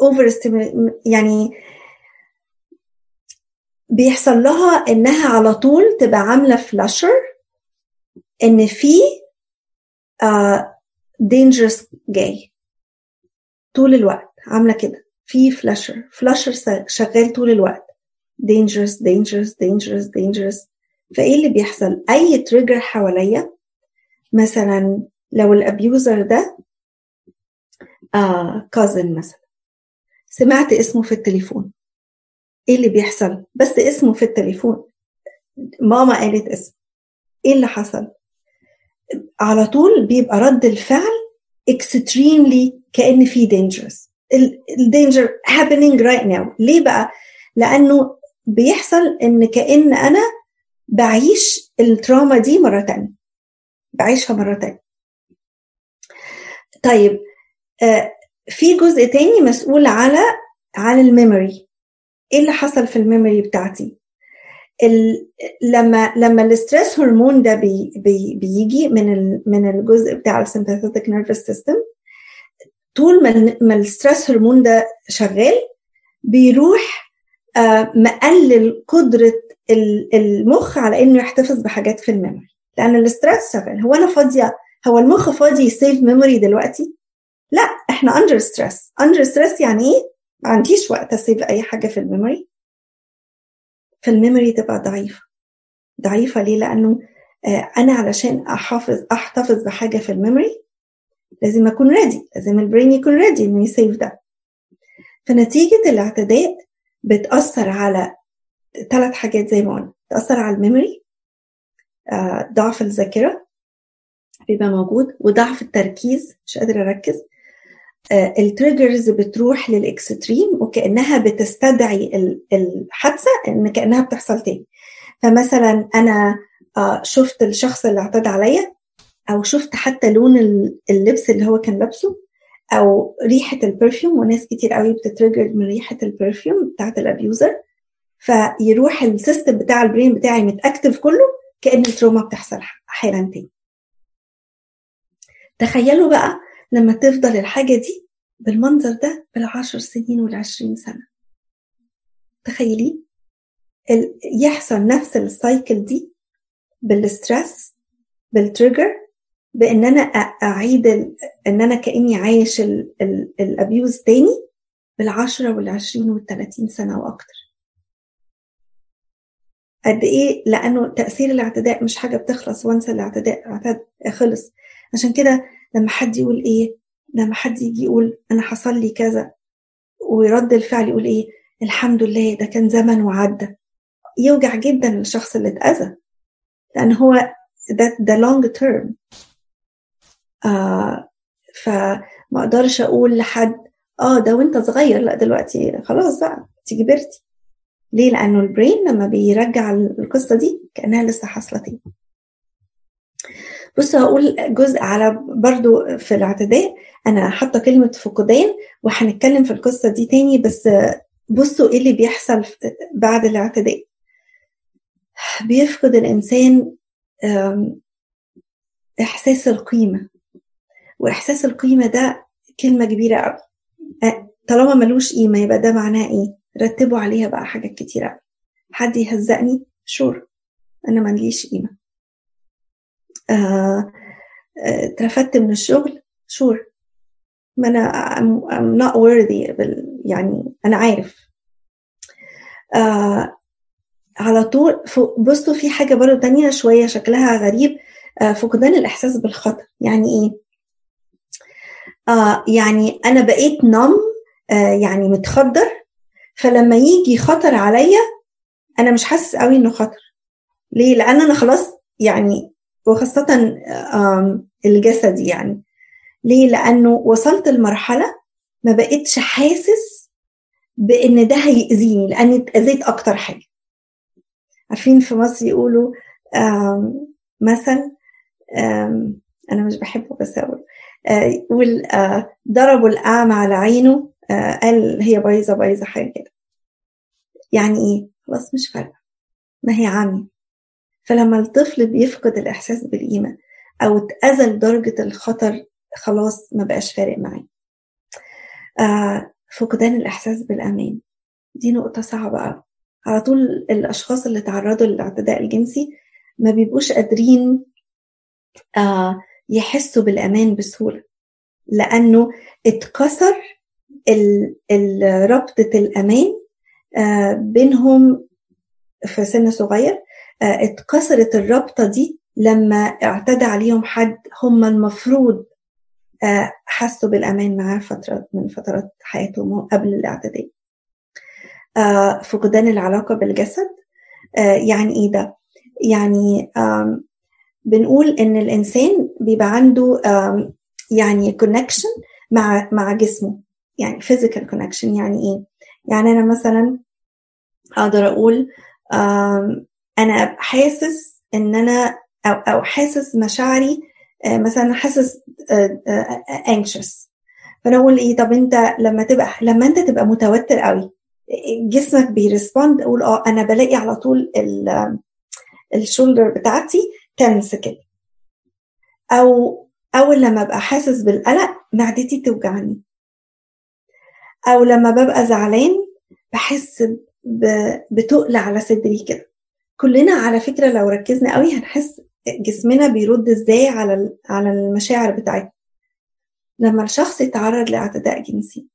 over يعني بيحصل لها إنها على طول تبقى عاملة flasher إن في dangerous جاي طول الوقت. عاملة كده. في flasher flasher شغال طول الوقت. Dangerous dangerous dangerous dangerous. فإيه اللي بيحصل؟ أي trigger حواليا مثلا لو ال abuser ده آه cousin مثلا. سمعت اسمه في التليفون. إيه اللي بيحصل؟ بس اسمه في التليفون. ماما قالت اسم إيه اللي حصل؟ على طول بيبقى رد الفعل extremely كأن في dangerous. ال danger happening right now. ليه بقى؟ لأنه بيحصل إن كأن أنا بعيش ال trauma دي مرة تانية. بعيشها مرة تانية. طيب آه في جزء تاني مسؤول على على ال memory. إيه اللي حصل في ال memory بتاعتي؟ ال... لما لما ال stress hormone ده بي... بي... بيجي من ال... من الجزء بتاع ال sympathetic nervous system طول ما ما ال stress hormone ده شغال بيروح آه مقلل قدرة المخ على إنه يحتفظ بحاجات في ال memory. لأن ال stress شغال. هو أنا فاضية هو المخ فاضي ي save memory دلوقتي؟ لا إحنا under stress under stress يعني إيه؟ ما عنديش وقت أ save أي حاجة في ال memory. فال memory تبقى ضعيفة. ضعيفة ليه؟ لأنه أنا علشان احافظ أحتفظ بحاجة في ال memory لازم أكون ready لازم ال brain يكون ready إنه ي save ده. فنتيجة الاعتداء بتأثر على ثلاث حاجات زي ما قلنا. تاثر على ال memory ضعف الذاكرة بيبقى موجود وضعف التركيز مش قادرة أركز. ال triggers بتروح لل extreme وكأنها بتستدعي الحادثة إن كأنها بتحصل تاني. فمثلا أنا شفت الشخص اللي اعتدى عليا أو شفت حتى لون اللبس اللي هو كان لابسه أو ريحة ال perfume وناس كتير قوي بتت trigger من ريحة ال perfume بتاعت ال abuser فيروح ال system بتاع ال brain بتاعي مت active كله كأن ال trauma بتحصل حالا تاني. تخيلوا بقى لما تفضل الحاجة دي بالمنظر ده بالعشر سنين والعشرين سنة. تخيلين يحصل نفس ال cycle دي بال stress بال trigger بان أنا اعيد ان أنا كأني عايش ال abuse تاني بالعشرة والعشرين والثلاثين سنة وأكتر. قد إيه؟ لأنه تأثير الاعتداء مش حاجة بتخلص وانسى الاعتداء اعتد خلص. عشان كده لما حد يقول إيه؟ لما حد يجي يقول أنا حصل لي كذا ويرد الفعل يقول إيه؟ الحمد لله ده كان زمن وعدى. يوجع جدا للشخص اللي اتأذى. لأن هو ده ده long term آه فما أقدرش أقول لحد آه ده وأنت صغير لأ دلوقتي خلاص بقى أنت كبرتي. ليه؟ لأنه ال brain لما بيرجع القصة دي كأنها لسه حاصلة تاني بص هقول جزء على برضو في الاعتداء. أنا حاطة كلمة فقدان وهنتكلم في القصة دي تاني بس بصوا إيه اللي بيحصل بعد الاعتداء. بيفقد الإنسان إحساس القيمة. وإحساس القيمة ده كلمة كبيرة قوي طالما ملوش قيمة يبقى ده معناه إيه؟ رتبوا عليها بقى حاجات كتيرة حد يهزقني؟ شور. أنا مليش قيمة. آه اترفدت من الشغل؟ شور. ما أنا I'm, I'm not worthy بال يعني أنا عارف. آه على طول بصوا في حاجة برضه تانية شوية شكلها غريب. آه فقدان الإحساس بالخطر. يعني إيه؟ آه يعني أنا بقيت نم آه يعني متخدر. فلما يجي خطر عليا أنا مش حاسس قوي إنه خطر. ليه؟ لأن أنا خلاص يعني وخاصة آه الجسدي يعني. ليه؟ لأنه وصلت لمرحلة ما بقتش حاسس بإن ده هيأذيني لأني اتأذيت أكتر حاجة. عارفين في مصر يقولوا مثل أنا مش بحبه بس أقول يقول ضربوا الاعمى على عينه قال هي بايظة بايظة حاجة كده. يعني إيه؟ خلاص مش فارقة. ما هي عمي فلما الطفل بيفقد الإحساس بالقيمة أو اتأذى لدرجة الخطر خلاص ما بقاش فارق معاه. فقدان الإحساس بالأمان. دي نقطة صعبة قوي على طول الأشخاص اللي تعرضوا للاعتداء الجنسي ما بيبقوش قادرين آه يحسوا بالأمان بسهولة لأنه اتكسر ربطة الأمان آه بينهم في سن صغير آه اتكسرت الرابطه دي لما اعتدى عليهم حد هم المفروض حسوا بالأمان معاه فترة من فترات حياتهم قبل الاعتداء آه فقدان العلاقة بالجسد آه يعني إيه ده؟ يعني بنقول إن الإنسان بيبقى عنده يعني كونكشن مع مع جسمه. يعني physical connection يعني إيه؟ يعني أنا مثلا أقدر أقول أنا حاسس إن أنا أو أو حاسس مشاعري آه مثلا حاسس anxious. فأنا أقول إيه؟ طب أنت لما تبقى لما أنت تبقى متوتر قوي جسمك بي respond أقول آه أنا بلاقي على طول ال shoulder بتاعتي tense كده أو أول لما أبقى حاسس بالقلق معدتي توجعني أو لما ببقى زعلان بحس بتقل على صدري كده. كلنا على فكرة لو ركزنا قوي هنحس جسمنا بيرد إزاي على على المشاعر بتاعتنا. لما الشخص يتعرض لاعتداء جنسي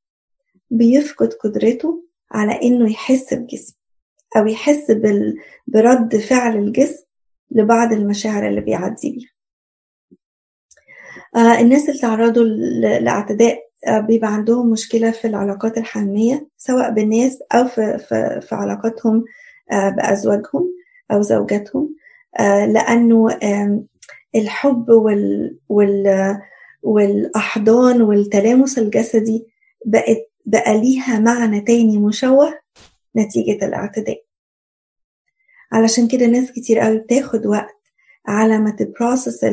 بيفقد قدرته على إنه يحس بجسم أو يحس. برد فعل الجسم لبعض المشاعر اللي بيعدي بيها. آه الناس اللي تعرضوا لأعتداء آه بيبقى عندهم مشكلة في العلاقات الحميميه سواء بالناس أو في, في, في علاقاتهم آه بأزواجهم أو زوجاتهم. آه الحب وال, وال والأحضان والتلامس الجسدي بقت بقى ليها معنى تاني مشوه نتيجة الأعتداء. علشان كده ناس كتير قوي بتاخد وقت على ما ت process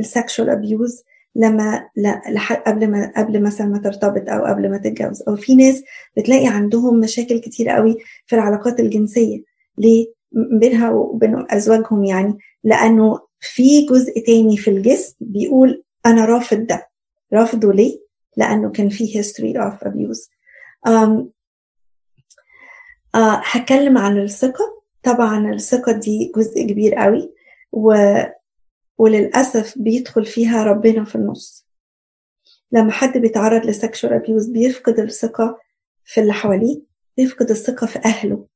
ال sexual abuse لما لحد قبل ما قبل مثلا ما ترتبط أو قبل ما تتجوز. أو في ناس بتلاقي عندهم مشاكل كتير قوي في العلاقات الجنسية. ليه؟ بينها وبين أزواجهم يعني. لأنه في جزء تاني في الجسم بيقول أنا رافض ده. رافضه ليه؟ لأنه كان في history of abuse. Uh, هتكلم عن الثقة. طبعا الثقة دي جزء كبير قوي و... وللأسف بيدخل فيها ربنا في النص. لما حد بيتعرض لسكشوال أبيوز بيفقد الثقة في اللي حواليه بيفقد الثقة في أهله.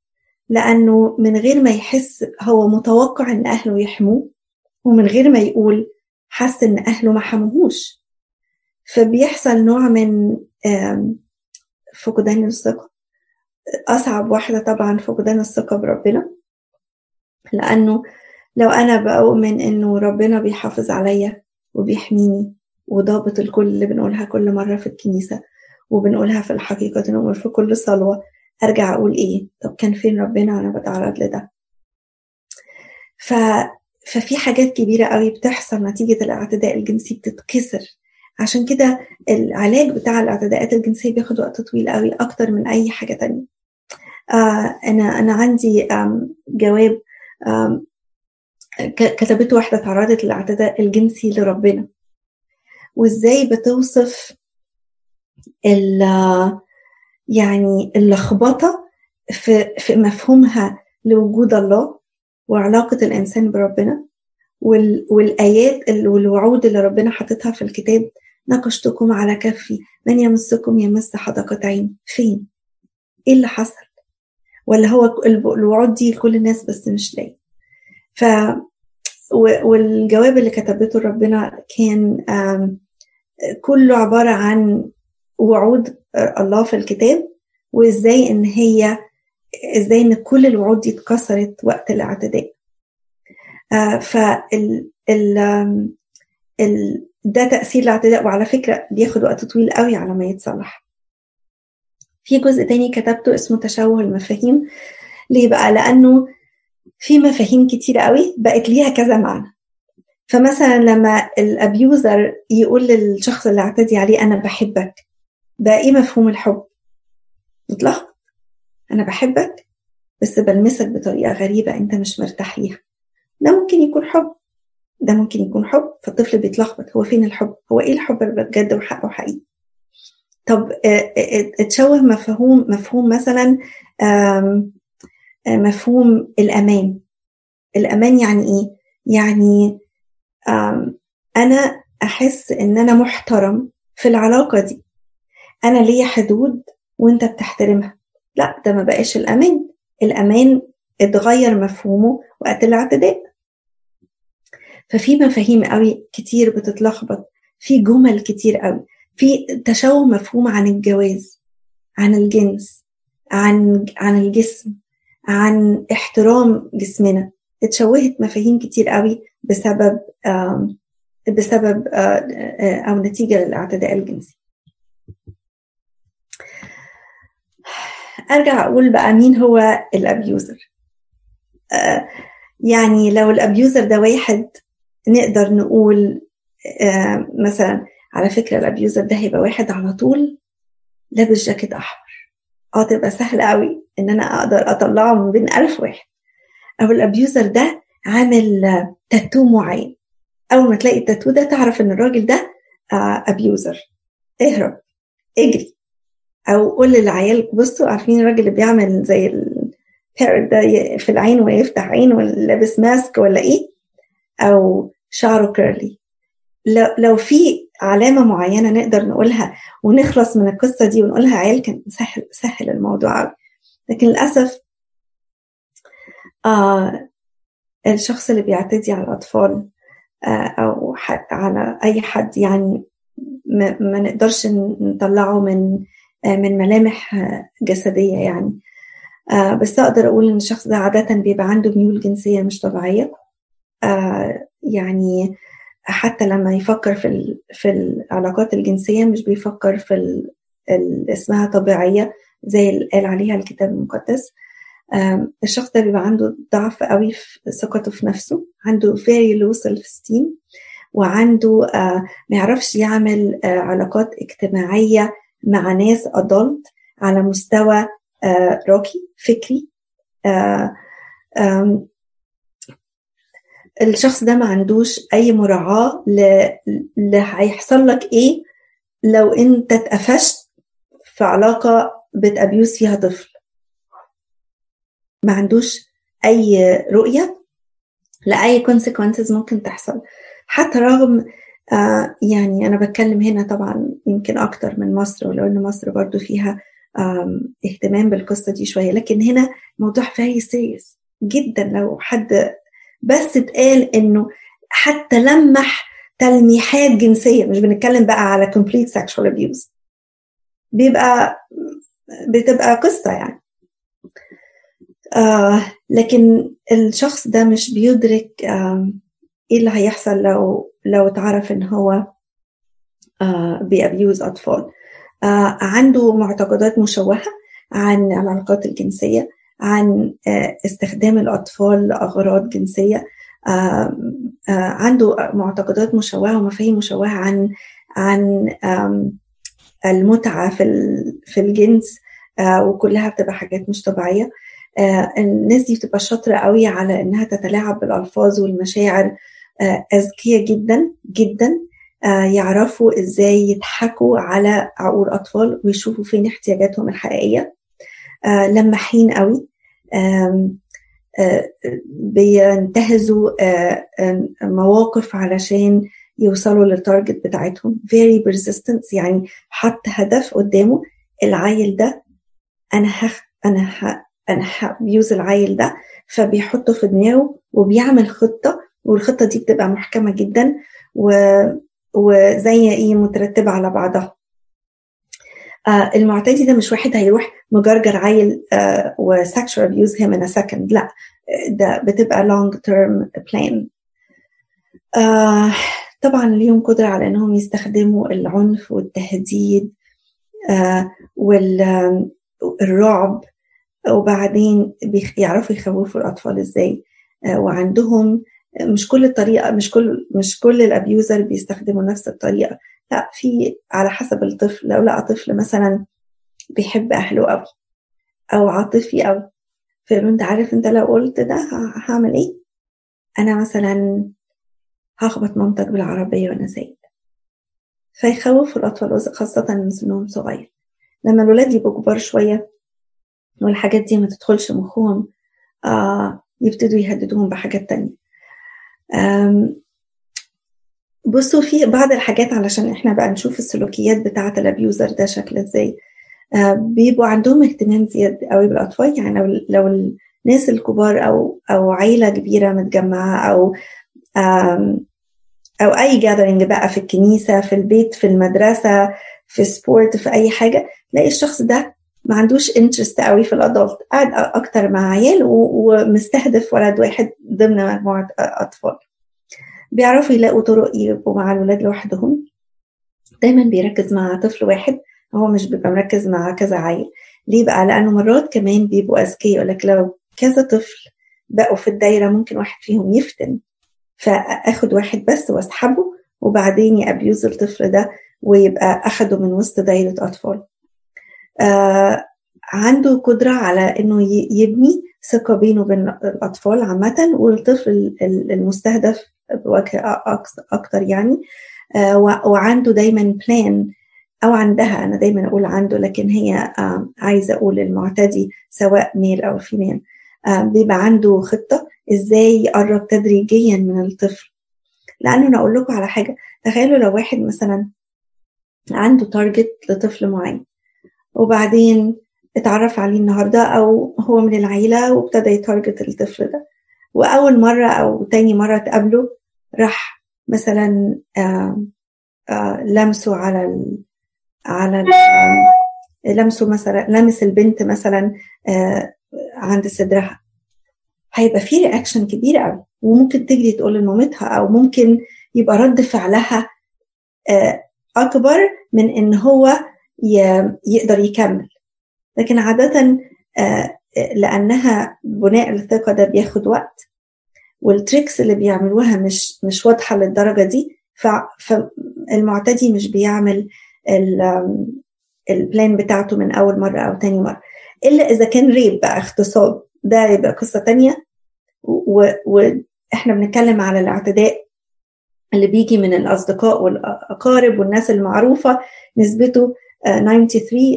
لأنه من غير ما يحس هو متوقع إن أهله يحموه ومن غير ما يقول حس إن أهله ما حموهوش. فبيحصل نوع من فقدان الثقة. أصعب واحدة طبعا فقدان الثقة بربنا. لأنه لو أنا بؤمن إنه ربنا بيحافظ عليا وبيحميني وضابط الكل اللي بنقولها كل مرة في الكنيسة وبنقولها في الحقيقة نقول في كل صلوة أرجع أقول إيه؟ طب كان فين ربنا وأنا بتعرض لده؟ ف... ففي حاجات كبيرة قوي بتحصل نتيجة الاعتداء الجنسي بتتكسر. عشان كده العلاج بتاع الاعتداءات الجنسية بياخد وقت طويل قوي أكتر من أي حاجة تانية. آه أنا أنا عندي جواب كتبته واحدة تعرضت للاعتداء الجنسي لربنا وإزاي بتوصف ال يعني اللخبطة في, في مفهومها لوجود الله وعلاقة الإنسان بربنا والآيات والوعود اللي ربنا حاططها في الكتاب نقشتكم على كفي من يمسكم يمس حدقة عين فين؟ إيه اللي حصل؟ ولا هو الوعود دي لكل الناس بس مش لاقي ف والجواب اللي كتبته ربنا كان كله عبارة عن وعود الله في الكتاب وإزاي إن هي إزاي إن كل الوعود دي اتكسرت وقت الاعتداء. فال ال ال ده تأثير الاعتداء. وعلى فكرة بياخد وقت طويل قوي على ما يتصلح. في جزء تاني كتبته اسمه تشوه المفاهيم. ليه بقى؟ لأنه في مفاهيم كتير قوي بقت ليها كذا معنى. فمثلا لما الابيوزر يقول للشخص اللي اعتدي عليه أنا بحبك. بقى إيه مفهوم الحب؟ متلخبط أنا بحبك بس بلمسك بطريقة غريبة أنت مش مرتاح ليها. ده ممكن يكون حب. ده ممكن يكون حب فالطفل بيتلخبط. هو فين الحب؟ هو إيه الحب اللي بجد وحقه حقيقي؟ طب اتشوه مفهوم مفهوم مثلا مفهوم الأمان. الأمان يعني إيه؟ يعني أنا أحس إن أنا محترم في العلاقة دي. أنا ليا حدود وأنت بتحترمها. لا ده ما بقاش الأمان. الأمان اتغير مفهومه وقت الاعتداء. ففي مفاهيم قوي كتير بتتلخبط. في جمل كتير قوي. في تشوه مفهوم عن الجواز عن الجنس عن عن الجسم عن احترام جسمنا. اتشوهت مفاهيم كتير قوي بسبب بسبب أو نتيجة للاعتداء الجنسي. أرجع أقول بقى مين هو الأبيوزر. يعني لو ال abuser ده واحد نقدر نقول مثلا على فكرة ال abuser ده هيبقى واحد على طول لابس جاكيت أحمر. آه تبقى سهله قوي إن أنا أقدر أطلعه من بين ألف واحد. أو ال abuser ده عامل تاتو معين. أول ما تلاقي التاتو ده تعرف إن الراجل ده abuser. اهرب. اجري. أو قول للعيال بصوا عارفين الراجل اللي بيعمل زي ال beard ده في العين ويفتح عين ولا لابس ماسك ولا إيه؟ أو شعره كيرلي. لو في علامة معينة نقدر نقولها ونخلص من القصة دي ونقولها عيال كان سهل سهل الموضوع قوي لكن للأسف آه الشخص اللي بيعتدي على الأطفال آه أو على أي حد يعني ما, ما نقدرش نطلعه من آه من ملامح جسدية يعني. آه بس أقدر أقول إن الشخص ده عادة بيبقى عنده ميول جنسية مش طبيعية. آه يعني حتى لما يفكر في في العلاقات الجنسية مش بيفكر في اسمها طبيعية زي اللي قال عليها الكتاب المقدس. الشخص ده بيبقى عنده ضعف قوي في ثقته في نفسه عنده very low self esteem وعنده ما يعرفش يعمل علاقات اجتماعية مع ناس adult على مستوى راقي فكري. الشخص ده ما عندوش أي مراعاة ل هيحصل لك إيه لو أنت اتقفشت في علاقة بتأبيوز فيها طفل. ما عندوش أي رؤية لأي consequences ممكن تحصل. حتى رغم آه يعني أنا بتكلم هنا طبعا يمكن أكتر من مصر ولو إن مصر برضو فيها اهتمام بالقصة دي شوية لكن هنا موضوع very serious. جدا لو حد بس اتقال إنه حتى لمح تلميحات جنسية مش بنتكلم بقى على complete sexual abuse. بيبقى بتبقى قصة يعني. آه لكن الشخص ده مش بيدرك آه إيه اللي هيحصل لو لو اتعرف إن هو آه بيأبيوز أطفال. آه عنده معتقدات مشوهة عن العلاقات الجنسية. عن آه استخدام الأطفال لأغراض جنسية. آه عنده معتقدات مشوهة ومفاهيم مشوهة عن عن المتعة في في الجنس وكلها بتبقى حاجات مش طبيعية. الناس دي بتبقى شاطرة قوي على إنها تتلاعب بالألفاظ والمشاعر أذكياء جدا جدا. يعرفوا إزاي يضحكوا على عقول أطفال ويشوفوا فين احتياجاتهم الحقيقية. لماحين قوي. بينتهزوا مواقف علشان يوصلوا للتارجت بتاعتهم. Very persistence يعني حط هدف قدامه. العيل ده أنا هخ أنا ه... أنا ه abuse العيل ده. فبيحطه في دماغه وبيعمل خطة والخطة دي بتبقى محكمة جدا و... وزي إيه مترتبة على بعضها. آه المعتدي ده مش واحد هيروح مجرجر عيل آه و sexual abuse him in second لا ده بتبقى long term plan طبعا ليهم قدرة على إنهم يستخدموا العنف والتهديد آه والرعب وبعدين يعرفوا يخوفوا الأطفال إزاي. وعندهم مش كل الطريقة مش كل مش كل الابيوزر بيستخدموا نفس الطريقة. لا في على حسب الطفل لو لقى طفل مثلا بيحب أهله قوي أو عاطفي فيقول انت عارف أنت لو قلت ده هعمل إيه؟ أنا مثلا هخبط مامتك بالعربية وأنا سايق فيخوفوا الأطفال خاصة من سنهم صغير. لما الولاد يبقوا كبار شوية والحاجات دي ما تدخلش مخهم آه يبتدوا يهددوهم بحاجات تانية. بصوا في بعض الحاجات علشان إحنا بقى نشوف السلوكيات بتاعة الابيوزر ده شكل إزاي. آه بيبقوا عندهم اهتمام زيادة قوي بالأطفال. يعني لو لو الناس الكبار أو أو عيلة كبيرة متجمعة أو أو أي gathering بقى في الكنيسة في البيت في المدرسة في sport في أي حاجة تلاقي الشخص ده ما عندوش interest قوي في ال adult قاعد أكتر مع عيال ومستهدف ولد واحد ضمن مجموعة أطفال. بيعرفوا يلاقوا طرق يبقوا مع الولاد لوحدهم. دايما بيركز مع طفل واحد هو مش بيبقى مركز مع كذا عيل. ليه بقى؟ لأنه مرات كمان بيبقوا أذكياء لك لو كذا طفل بقوا في الدايرة ممكن واحد فيهم يفتن فأخد واحد بس وأسحبه وبعدين يأبيوز الطفل ده ويبقى أخده من وسط دايرة أطفال. آه عنده قدرة على إنه يبني ثقة بينه وبين الأطفال عامة والطفل المستهدف بوجه أكتر يعني. آه وعنده دايما plan أو عندها أنا دايما أقول عنده لكن هي عايزة أقول المعتدي سواء male أو female بيبقى عنده خطة إزاي يقرب تدريجيا من الطفل. لأنه أنا أقول لكم على حاجة تخيلوا لو واحد مثلا عنده target لطفل معين وبعدين اتعرف عليه النهاردة أو هو من العيلة وابتدى ي target الطفل ده وأول مرة أو تاني مرة تقابله راح مثلا آآ آآ لمسه على على ال لمسه مثلا لمس البنت مثلا عند صدرها. هيبقى في رياكشن كبير قوي وممكن تجري تقول لمامتها أو ممكن يبقى رد فعلها أكبر من إن هو يقدر يكمل. لكن عادة لأنها بناء الثقة ده بياخد وقت. وال tricks اللي بيعملوها مش مش واضحة للدرجة دي فالمعتدي مش بيعمل ال plan بتاعته من أول مرة أو تاني مرة. إلا إذا كان rape بقى اغتصاب ده يبقى قصة تانية. وإحنا بنتكلم على الاعتداء اللي بيجي من الأصدقاء والأقارب والناس المعروفة نسبته 93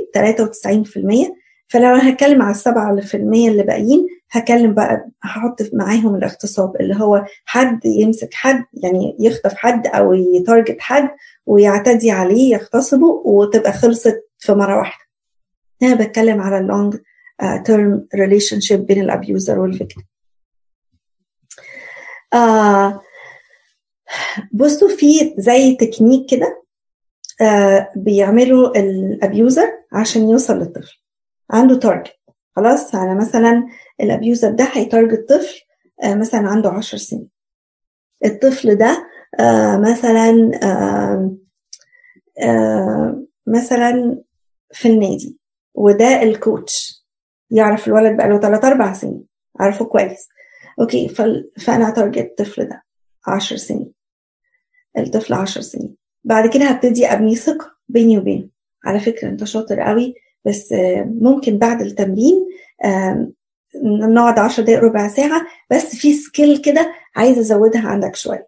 93% فلو هتكلم على السبعة في المية اللي باقيين هكلم بقى هحط معاهم الاغتصاب اللي هو حد يمسك حد يعني يخطف حد أو ي target حد ويعتدي عليه يغتصبه وتبقى خلصت في مرة واحدة. هنا بتكلم على ال long term relationship بين ال abuser وال victim. آه بصوا في زي تكنيك كده آه بيعملوا ال abuser عشان يوصل للطفل. عنده target خلاص أنا مثلا ال abuser ده هي target طفل آه مثلا عنده عشر سنين. الطفل ده آه مثلا آه مثلا في النادي وده ال coach. يعرف الولد بقى له 3 4 سنين. عارفه كويس. okay فأنا target الطفل ده 10 سنين. الطفل 10 سنين. بعد كده هبتدي ابني ثقة بيني وبينه. على فكرة أنت شاطر قوي. بس ممكن بعد التمرين نقعد 10 دقايق ربع ساعة بس في skill كده عايزه أزودها عندك شوية.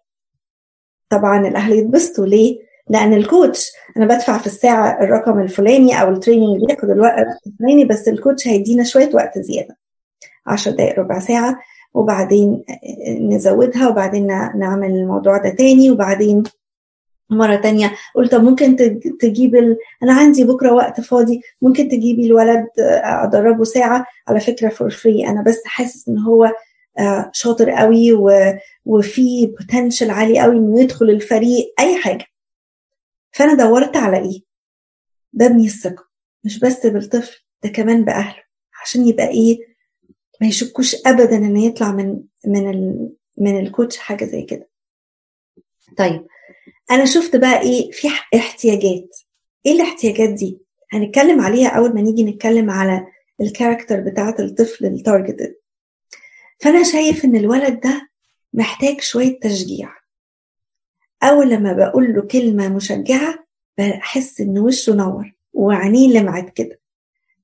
طبعا الأهل يتبسطوا. ليه؟ لأن ال coach أنا بدفع في الساعة الرقم الفلاني أو ال training بياخد الوقت الفلاني بس ال coach هيدينا شوية وقت زيادة. 10 دقائق ربع ساعة وبعدين نزودها وبعدين نعمل الموضوع ده تاني وبعدين مرة تانية. قلت طب ممكن تجيب ال... أنا عندي بكرة وقت فاضي ممكن تجيبي الولد أدربه ساعة على فكرة for free أنا بس حاسس إن هو شاطر قوي و... وفي potential عالي قوي إنه يدخل الفريق أي حاجة. فأنا دورت على إيه؟ ببني الثقة. مش بس بالطفل ده كمان بأهله. عشان يبقى إيه؟ ما يشكوش أبدا إن يطلع من من ال... من ال coach حاجة زي كده. طيب أنا شفت بقى إيه؟ في احتياجات. إيه الاحتياجات دي؟ هنتكلم عليها أول ما نيجي نتكلم على ال character بتاعة الطفل ال targeted فأنا شايف إن الولد ده محتاج شوية تشجيع. أول لما بقول له كلمة مشجعة بحس إن وشه نور وعينيه لمعت كده.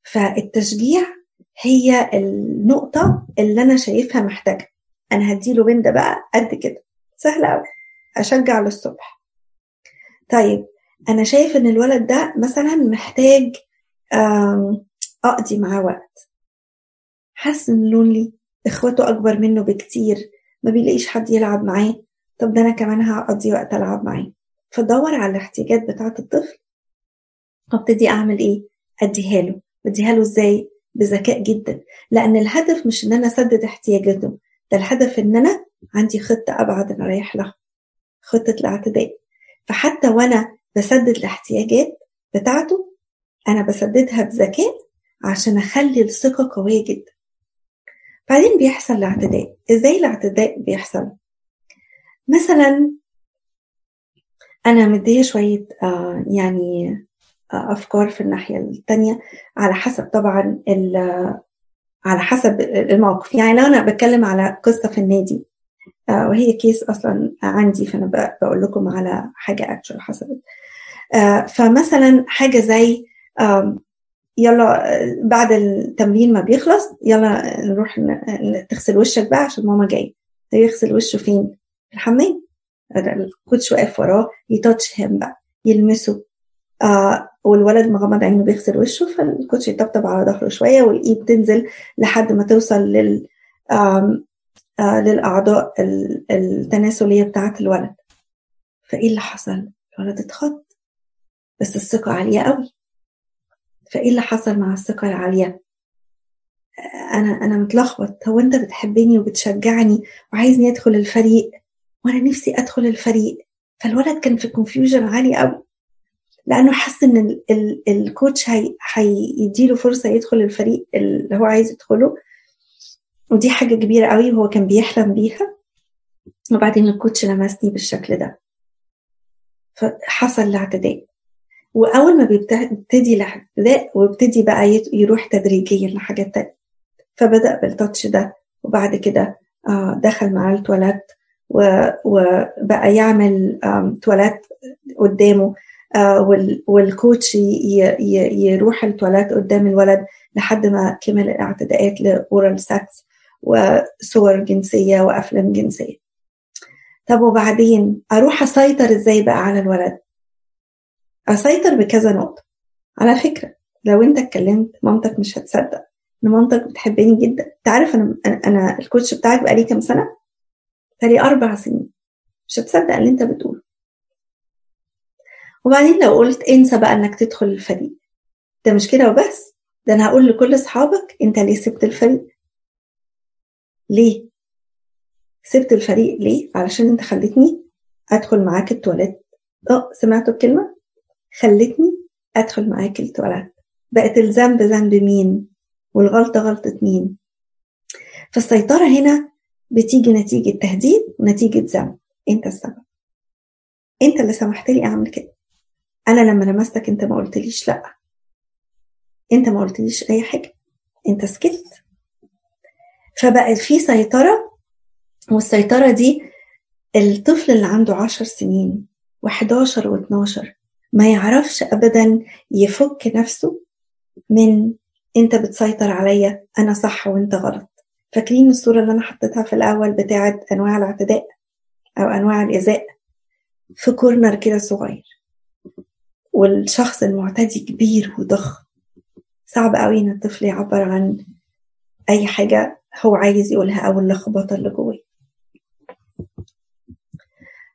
فالتشجيع هي النقطة اللي أنا شايفها محتاجة. أنا هديله بنده بقى قد كده. سهلة أوي. أشجع للصبح. طيب أنا شايف إن الولد ده مثلا محتاج أقضي معاه وقت. حاسس إن لونلي إخواته أكبر منه بكتير ما بيلاقيش حد يلعب معاه. طب ده أنا كمان هقضي وقت ألعب معاه. فدور على الاحتياجات بتاعة الطفل. وابتدي أعمل إيه؟ أديها له. بديها له إزاي؟ بذكاء جدا. لأن الهدف مش إن أنا أسدد احتياجاته ده الهدف إن أنا عندي خطة أبعد أنا رايح لها. خطة الاعتداء. فحتى وأنا بسدد الاحتياجات بتاعته أنا بسددها بذكاء عشان أخلي الثقة قوية جدا. بعدين بيحصل الاعتداء. إزاي الاعتداء بيحصل؟ مثلا أنا مدية شوية آه يعني آه أفكار في الناحية التانية على حسب طبعا على حسب الموقف. يعني لو أنا بتكلم على قصة في النادي آه وهي case أصلا عندي فأنا بقول لكم على حاجة actual حصلت. آه فمثلا حاجة زي يلا بعد التمرين ما بيخلص يلا نروح تغسل وشك بقى عشان ماما جاية. يغسل وشه فين؟ في الحمام. ال coach واقف وراه ي touch him بقى يلمسه. آه والولد مغمض عينه بيغسل وشه فال coach يطبطب على ظهره شوية والإيد تنزل لحد ما توصل لل آه للأعضاء التناسلية بتاعة الولد. فإيه اللي حصل؟ الولد اتخض بس الثقة عالية قوي. فإيه اللي حصل مع الثقة العالية؟ أنا أنا متلخبط. هو أنت بتحبني وبتشجعني وعايزني أدخل الفريق؟ وأنا نفسي أدخل الفريق. فالولد كان في كونفيوجن عالي قوي. لأنه حس ال الكوتش هيديله فرصة يدخل الفريق اللي هو عايز يدخله. ودي حاجة كبيرة قوي وهو كان بيحلم بيها. وبعدين الكوتش لمسني بالشكل ده. فحصل الاعتداء. وأول ما بيبتدي الاعتداء ويبتدي بقى يروح تدريجيا لحاجات تانية. فبدأ بالتاتش ده. وبعد كده دخل معاه التواليت وبقى يعمل تواليت قدامه. وال coach يروح التواليت قدام الولد لحد ما كمل الاعتداءات ل oral sex وصور جنسية وأفلام جنسية. طب وبعدين؟ أروح أسيطر إزاي بقى على الولد؟ أسيطر بكذا نقطة. على فكرة لو أنت اتكلمت مامتك مش هتصدق إن مامتك بتحبني جدا. أنت عارف أنا أنا ال coach بتاعك بقالي كام سنة؟ بقالي أربع سنين. مش هتصدق اللي أنت بتقوله. وبعدين لو قلت انسى بقى إنك تدخل الفريق. ده مش كده وبس. ده أنا هقول لكل أصحابك أنت ليه سبت الفريق؟ ليه؟ سبت الفريق ليه؟ علشان انت خلتني ادخل معاك التواليت. آه سمعتوا الكلمة؟ خلتني ادخل معاك التواليت. بقت الذنب ذنب مين؟ والغلطة غلطة مين؟ فالسيطرة هنا بتيجي نتيجة تهديد ونتيجة ذنب. انت السبب. انت اللي سمحت لي اعمل كده. أنا لما لمستك انت ما قلتليش لا. انت ما قلتليش اي حاجة. انت سكت. فبقى في سيطرة والسيطرة دي الطفل اللي عنده عشر سنين و11 و12 ما يعرفش ابدا يفك نفسه من أنت بتسيطر عليا أنا صح وأنت غلط. فاكرين الصورة اللي أنا حطيتها في الأول بتاعة أنواع الاعتداء أو أنواع الإيذاء؟ في كورنر كده صغير. والشخص المعتدي كبير وضخم. صعب قوي إن الطفل يعبر عن أي حاجة هو عايز يقولها أو اللخبطة اللي جواه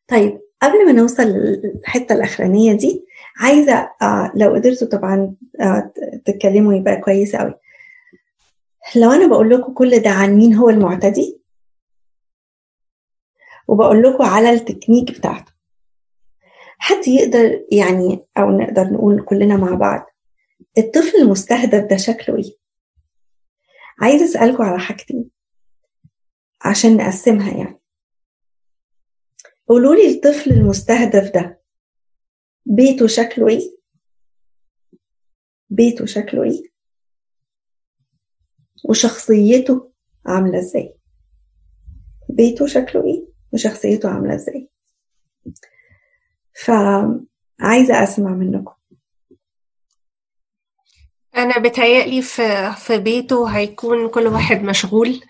طيب قبل ما نوصل للحتة الأخرانية دي عايزة آه لو قدرتوا طبعا آه تتكلموا يبقى كويس قوي لو أنا بقول لكم كل ده عن مين هو المعتدي وبقول لكم على التكنيك بتاعته حد يقدر يعني أو نقدر نقول كلنا مع بعض الطفل المستهدف ده شكله إيه؟ عايز أسألكم على حاجتين عشان نقسمها يعني. قولوا لي الطفل المستهدف ده بيته شكله إيه؟ بيته شكله إيه؟ وشخصيته عاملة إزاي؟ بيته شكله إيه؟ وشخصيته عاملة إزاي؟ فعايزة أسمع منكم. أنا بتهيألي في في بيته هيكون كل واحد مشغول.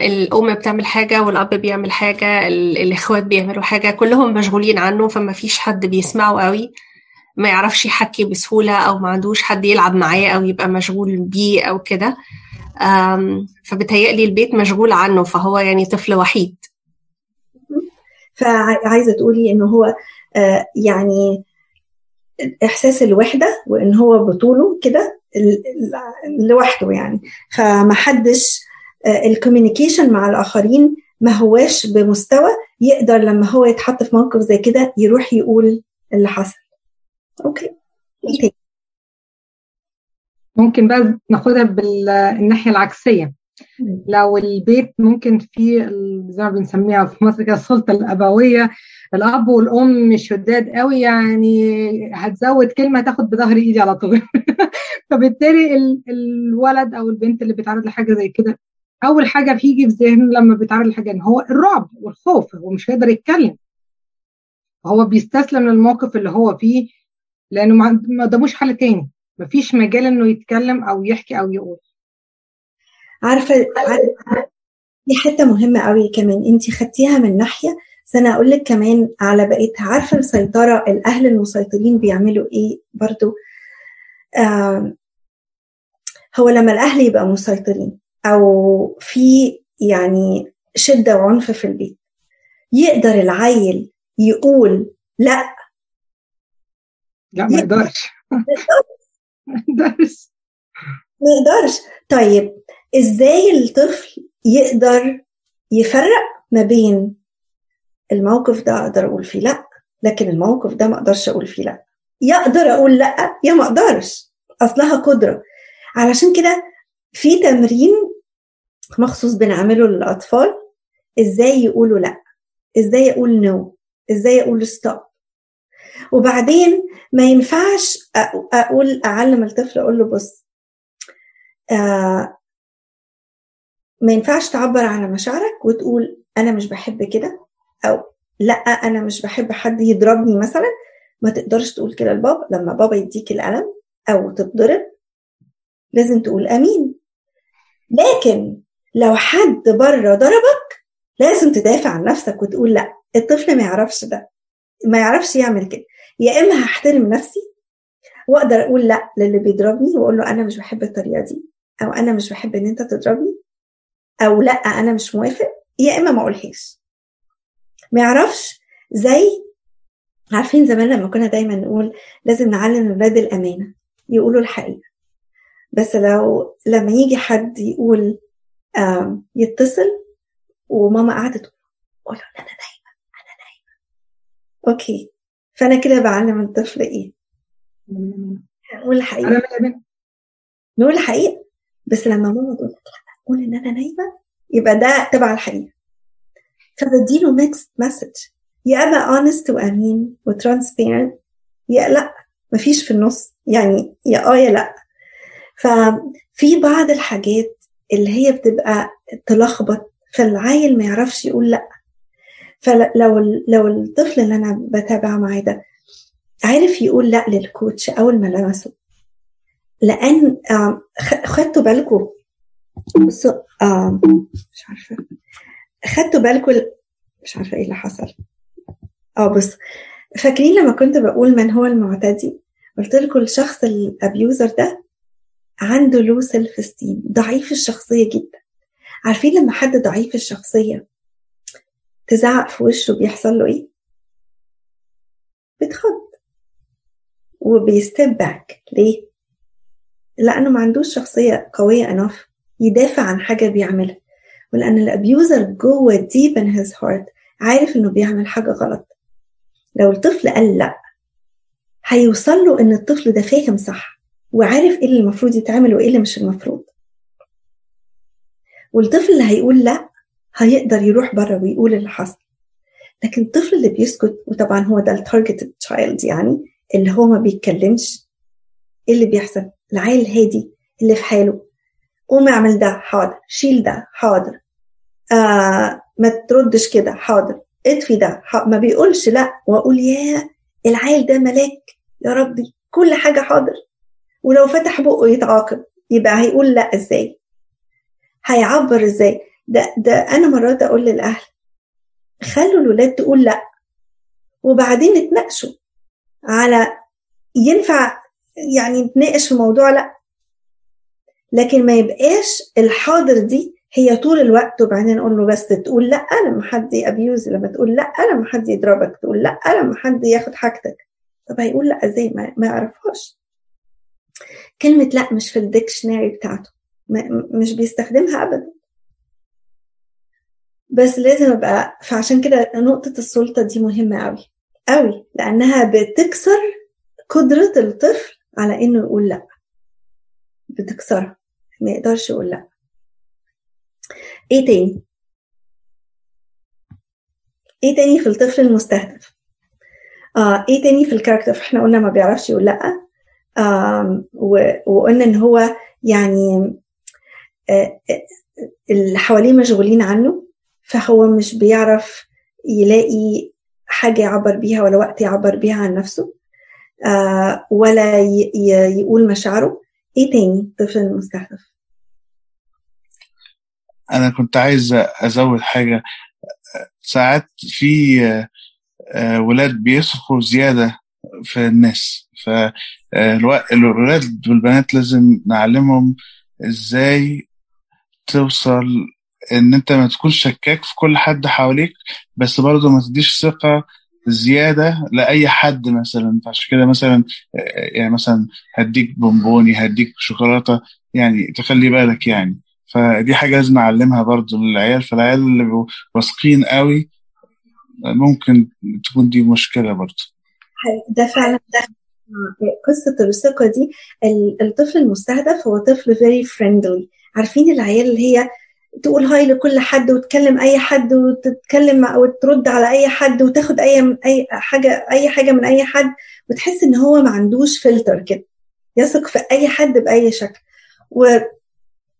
الأم بتعمل حاجة والأب بيعمل حاجة الإخوات بيعملوا حاجة كلهم مشغولين عنه فما فيش حد بيسمعه قوي. ما يعرفش يحكي بسهولة أو ما عندوش حد يلعب معاه أو يبقى مشغول بيه أو كده. فبتهيألي البيت مشغول عنه فهو يعني طفل وحيد. فعايزة تقولي إنه هو يعني إحساس الوحدة وإن هو بطوله كده لوحده يعني. فمحدش ال communication مع الآخرين ما هواش بمستوى يقدر لما هو يتحط في موقف زي كده يروح يقول اللي حصل. okay. إيه ممكن بقى ناخدها بالناحية العكسية. لو البيت ممكن فيه زي ما بنسميها في مصر كده السلطة الأبوية الأب والأم شداد قوي يعني هتزود كلمة تاخد بظهر إيدي على طول. فبالتالي الولد أو البنت اللي بيتعرض لحاجة زي كده أول حاجة بيجي في ذهنه لما بيتعرض لحاجة إن هو الرعب والخوف هو مش هيقدر يتكلم. هو بيستسلم للموقف اللي هو فيه لأنه ما قداموش حل تاني. مفيش مجال إنه يتكلم أو يحكي أو يقول. عارفة دي حتة مهمة قوي كمان انت خدتيها من ناحية بس أنا أقول لك كمان على بقيتها. عارفة السيطرة؟ الأهل المسيطرين بيعملوا إيه برضو؟ آه هو لما الأهل يبقى مسيطرين أو في يعني شدة وعنف في البيت يقدر العيل يقول لأ. لا ما يقدرش. ما يقدرش. ما يقدرش. طيب إزاي الطفل يقدر يفرق ما بين الموقف ده أقدر أقول فيه لأ لكن الموقف ده ما أقدرش أقول فيه لأ. يقدر أقول لأ يا ما أقدرش. أصلها قدرة. علشان كده في تمرين مخصوص بنعمله للأطفال. إزاي يقولوا لأ؟ إزاي أقول no إزاي أقول stop وبعدين ما ينفعش أقول أعلم الطفل أقول له بص آه ما ينفعش تعبر على مشاعرك وتقول أنا مش بحب كده. أو لأ أنا مش بحب حد يضربني مثلا. ما تقدرش تقول كده لبابا. لما بابا يديك القلم أو تتضرب لازم تقول أمين. لكن لو حد بره ضربك لازم تدافع عن نفسك وتقول لأ الطفل ما يعرفش ده ما يعرفش يعمل كده. يا إما هحترم نفسي وأقدر أقول لأ للي بيضربني وأقول له أنا مش بحب الطريقة دي أو أنا مش بحب إن أنت تضربني أو لأ أنا مش موافق يا إما ما أقولهاش. ما يعرفش زي عارفين زمان لما كنا دايما نقول لازم نعلم الولاد الأمانة يقولوا الحقيقة. بس لو لما يجي حد يقول يتصل وماما قعدت تقول له أنا نايمة أنا نايمة. أوكي. فأنا كده بعلم الطفل إيه؟ نقول الحقيقة. نقول الحقيقة. بس لما ماما تقول لك قول إن أنا نايمة يبقى ده تبع الحقيقة. فبديله mixed message يا اما honest وامين و transparent يا لأ مفيش في النص. يعني يا آه يا لأ. ففي بعض الحاجات اللي هي بتبقى تلخبط فالعيل ما يعرفش يقول لأ. فلو لو الطفل اللي أنا بتابع معاه ده عارف يقول لأ لل coach أول ما لمسه. لأن خدتوا بالكم بصوا مش عارفة. خدتوا بالكم مش عارفة إيه اللي حصل. آه بص فاكرين لما كنت بقول من هو المعتدي؟ قلت لكم الشخص ال abuser ده عنده low self esteem ضعيف الشخصية جدا. عارفين لما حد ضعيف الشخصية تزعق في وشه بيحصل له إيه؟ بتخض. وبي step back ليه؟ لأنه ما عندوش شخصية قوية enough يدافع عن حاجة بيعملها. ولأن ال abuser جوه deep in his heart عارف إنه بيعمل حاجة غلط. لو الطفل قال لأ هيوصل له إن الطفل ده فاهم صح وعارف إيه اللي المفروض يتعمل وإيه اللي مش المفروض. والطفل اللي هيقول لأ هيقدر يروح بره ويقول اللي حصل. لكن الطفل اللي بيسكت وطبعا هو ده ال target child يعني اللي هو ما بيتكلمش إيه اللي بيحصل؟ العيل الهادي اللي في حاله قوم اعمل ده حاضر شيل ده حاضر. آه ما تردش كده حاضر. اطفي ده. ما بيقولش لا واقول يا العيل ده ملاك. يا ربي كل حاجة حاضر. ولو فتح بقه يتعاقب. يبقى هيقول لا إزاي؟ هيعبر إزاي؟ ده ده أنا مرات أقول للأهل خلوا الولاد تقول لا وبعدين نتناقشوا على ينفع يعني نتناقش في موضوع لا. لكن ما يبقاش الحاضر دي هي طول الوقت وبعدين نقول له بس تقول لا لما حد يأبيوز لما تقول لا لما حد يضربك تقول لا لما حد ياخد حاجتك. طب هيقول لا إزاي؟ ما, ما يعرفهاش. كلمة لا مش في الديكشنري بتاعته. مش بيستخدمها أبدا. بس لازم أبقى فعشان كده نقطة السلطة دي مهمة أوي. أوي. لأنها بتكسر قدرة الطفل على إنه يقول لأ. بتكسرها. ما يقدرش يقول لأ. إيه تاني؟ إيه تاني في الطفل المستهدف؟ آه إيه تاني في الكاركتر؟ إحنا قلنا ما بيعرفش يقول لأ آه وقلنا إن هو يعني آه اللي حواليه مشغولين عنه فهو مش بيعرف يلاقي حاجة يعبر بيها ولا وقت يعبر بيها عن نفسه آه ولا يقول مشاعره إيه تاني الطفل المستهدف أنا كنت عايز أزود حاجة. ساعات في ولاد بيثقوا زيادة في الناس. فالولاد والبنات لازم نعلمهم إزاي توصل إن أنت ما تكونش شكاك في كل حد حواليك بس برضه ما تديش ثقة زيادة لأي حد مثلا. فعشان كده مثلا يعني مثلا هديك بونبوني هديك شوكولاتة يعني تخلي بالك يعني. فدي حاجة لازم نعلمها برضه للعيال فالعيال اللي واثقين قوي ممكن تكون دي مشكلة برضه ده فعلا ده. قصة الثقة دي الطفل المستهدف هو طفل very friendly. عارفين العيال اللي هي تقول هاي لكل حد وتكلم أي حد وتتكلم وترد على أي حد وتاخد أي أي حاجة أي حاجة من أي حد وتحس إن هو ما عندوش فلتر كده. يثق في أي حد بأي شكل.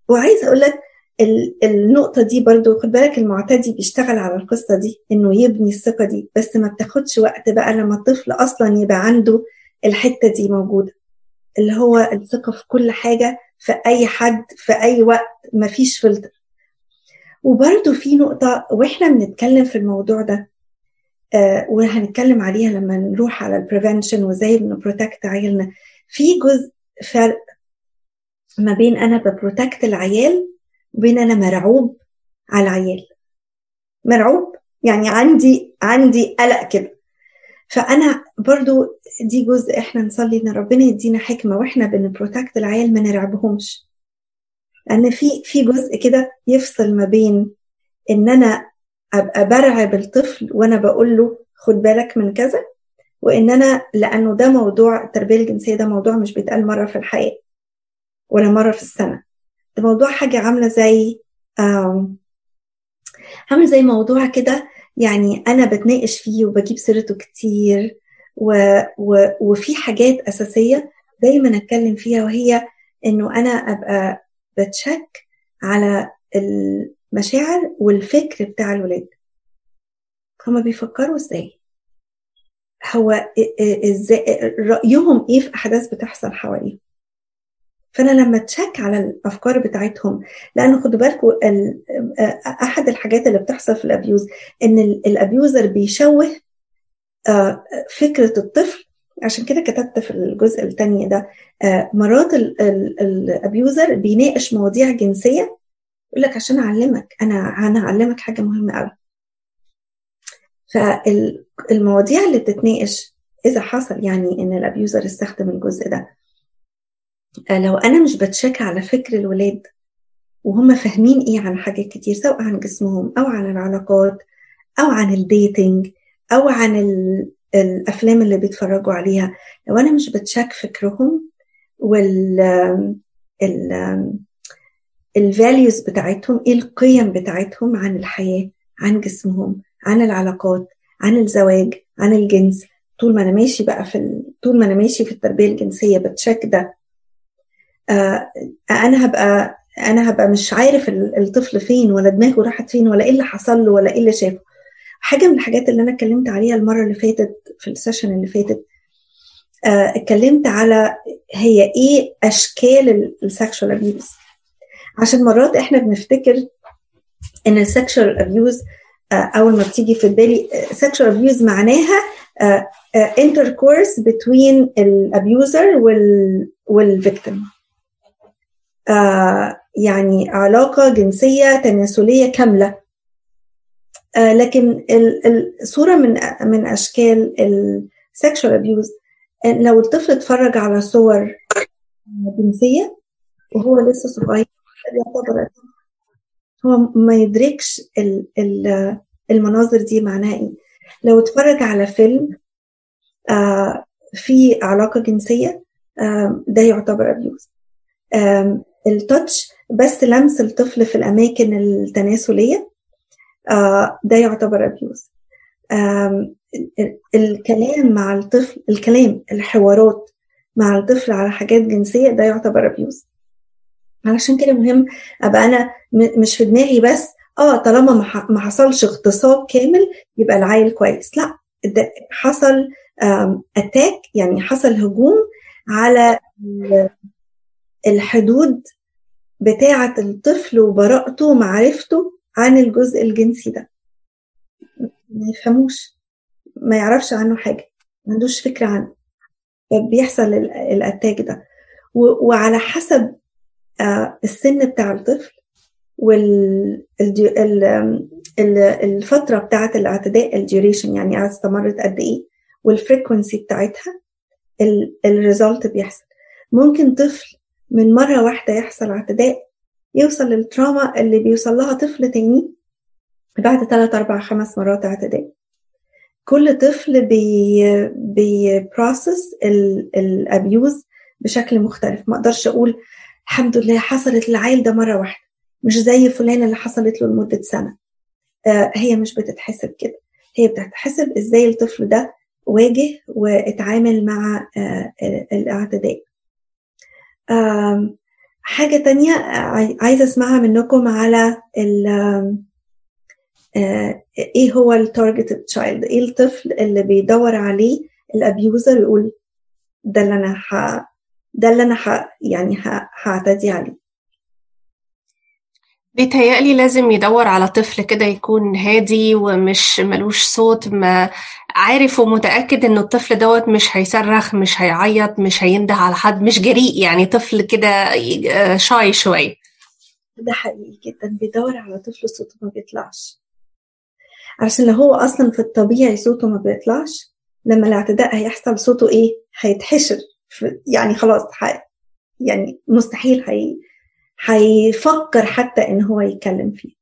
و... وعايز أقول لك ال... النقطة دي برضو خد بالك المعتدي بيشتغل على القصة دي إنه يبني الثقة دي بس ما بتاخدش وقت بقى لما الطفل أصلا يبقى عنده الحتة دي موجودة اللي هو الثقة في كل حاجة في أي حد في أي وقت ما فيش فلتر. وبرده في نقطة وإحنا بنتكلم في الموضوع ده آه وهنتكلم عليها لما نروح على ال prevention وإزاي بن protect عيالنا. في جزء فرق ما بين أنا ب protect العيال وبين أنا مرعوب على العيال. مرعوب يعني عندي عندي قلق كده. فأنا برضو دي جزء إحنا نصلي إن ربنا يدينا حكمة وإحنا بن protect العيال ما نرعبهمش. لأن في في جزء كده يفصل ما بين إن أنا أبقى برعب الطفل وأنا بقول له خد بالك من كذا وإن أنا لأنه ده موضوع التربية الجنسية ده موضوع مش بيتقال مرة في الحياة. ولا مرة في السنة. ده موضوع حاجة عاملة زي عامل زي موضوع كده يعني أنا بتناقش فيه وبجيب سيرته كتير و... و... وفي حاجات أساسية دايما أتكلم فيها وهي إنه أنا أبقى بتشك على المشاعر والفكر بتاع الولاد. هما بيفكروا إزاي؟ هو إزاي رأيهم إيه في أحداث بتحصل حواليهم؟ فأنا لما تشك على الأفكار بتاعتهم لأن خدوا بالكم أحد الحاجات اللي بتحصل في الأبيوز إن الأبيوزر بيشوه فكرة الطفل. عشان كده كتبت في الجزء الثاني ده مرات ال abuser بيناقش مواضيع جنسية يقول لك عشان أعلمك أنا أنا اعلمك حاجة مهمة قوي فالمواضيع اللي بتتناقش إذا حصل يعني إن ال abuser استخدم الجزء ده. لو أنا مش ب check على فكر الولاد وهم فاهمين إيه عن حاجات كتير سواء عن جسمهم أو عن العلاقات أو عن ال dating أو عن الأفلام اللي بيتفرجوا عليها لو أنا مش بتشك فكرهم وال الفاليوز بتاعتهم إيه القيم بتاعتهم عن الحياة عن جسمهم عن العلاقات عن الزواج عن الجنس؟ طول ما أنا ماشي بقى في ال... طول ما أنا ماشي في التربية الجنسية بتشك ده آه أنا هبقى أنا هبقى مش عارف الطفل فين ولا دماغه راحت فين ولا إيه اللي حصل له ولا إيه اللي شافه. حاجة من الحاجات اللي أنا اتكلمت عليها المرة اللي فاتت في ال session اللي فاتت آه اتكلمت على هي إيه أشكال ال sexual abuse عشان مرات إحنا بنفتكر إن ال sexual abuse آه أول ما بتيجي في بالي sexual abuse معناها intercourse between ال abuser وال وال victim. آه يعني علاقة جنسية تناسلية كاملة. آه لكن الصورة من من أشكال ال sexual abuse لو الطفل اتفرج على صور جنسية وهو لسه صغير يعتبر هو ما يدركش المناظر دي معناها إيه. لو اتفرج على فيلم آه في علاقة جنسية آه ده يعتبر abuse ال touch بس لمس الطفل في الأماكن التناسلية. آه ده يعتبر abuse الكلام مع الطفل الكلام الحوارات مع الطفل على حاجات جنسية ده يعتبر abuse علشان كده مهم أبقى أنا مش في دماغي بس آه طالما ما حصلش اغتصاب كامل يبقى العيل كويس. لا ده حصل attack يعني حصل هجوم على الحدود بتاعة الطفل وبراءته ومعرفته عن الجزء الجنسي ده. ما يفهموش ما يعرفش عنه حاجة ما عندوش فكرة عنه. بيحصل ال attack ده. وعلى حسب السن بتاع الطفل والفترة بتاعة الاعتداء ال duration يعني استمرت قد إيه وال frequency بتاعتها ال result بيحصل. ممكن طفل من مرة واحدة يحصل اعتداء يوصل لل trauma اللي بيوصل لها طفل تاني بعد ثلاث أربع خمس مرات اعتداء. كل طفل بي بي process ال abuse بشكل مختلف. ما أقدرش أقول الحمد لله حصلت للعيل ده مرة واحدة. مش زي فلان اللي حصلت له لمدة سنة. آه هي مش بتتحسب كده. هي بتتحسب إزاي الطفل ده واجه واتعامل مع آه الاعتداء. حاجة تانية عايزة أسمعها منكم على ال إيه هو ال targeted child إيه الطفل اللي بيدور عليه ال abuser يقول ده اللي أنا ح... ده اللي أنا ح... يعني هعتدي عليه؟ بيتهيألي لازم يدور على طفل كده يكون هادي ومش ملوش صوت ما عارف ومتأكد إنه الطفل دوت مش هيصرخ مش هيعيط مش هينده على حد مش جريء يعني طفل كده شاي شوية ده حقيقي جدا بيدور على طفل صوته ما بيطلعش. عشان لو هو أصلا في الطبيعي صوته ما بيطلعش لما الاعتداء هيحصل صوته إيه؟ هيتحشر. يعني خلاص يعني مستحيل هي هيفكر حتى إن هو يتكلم فيه.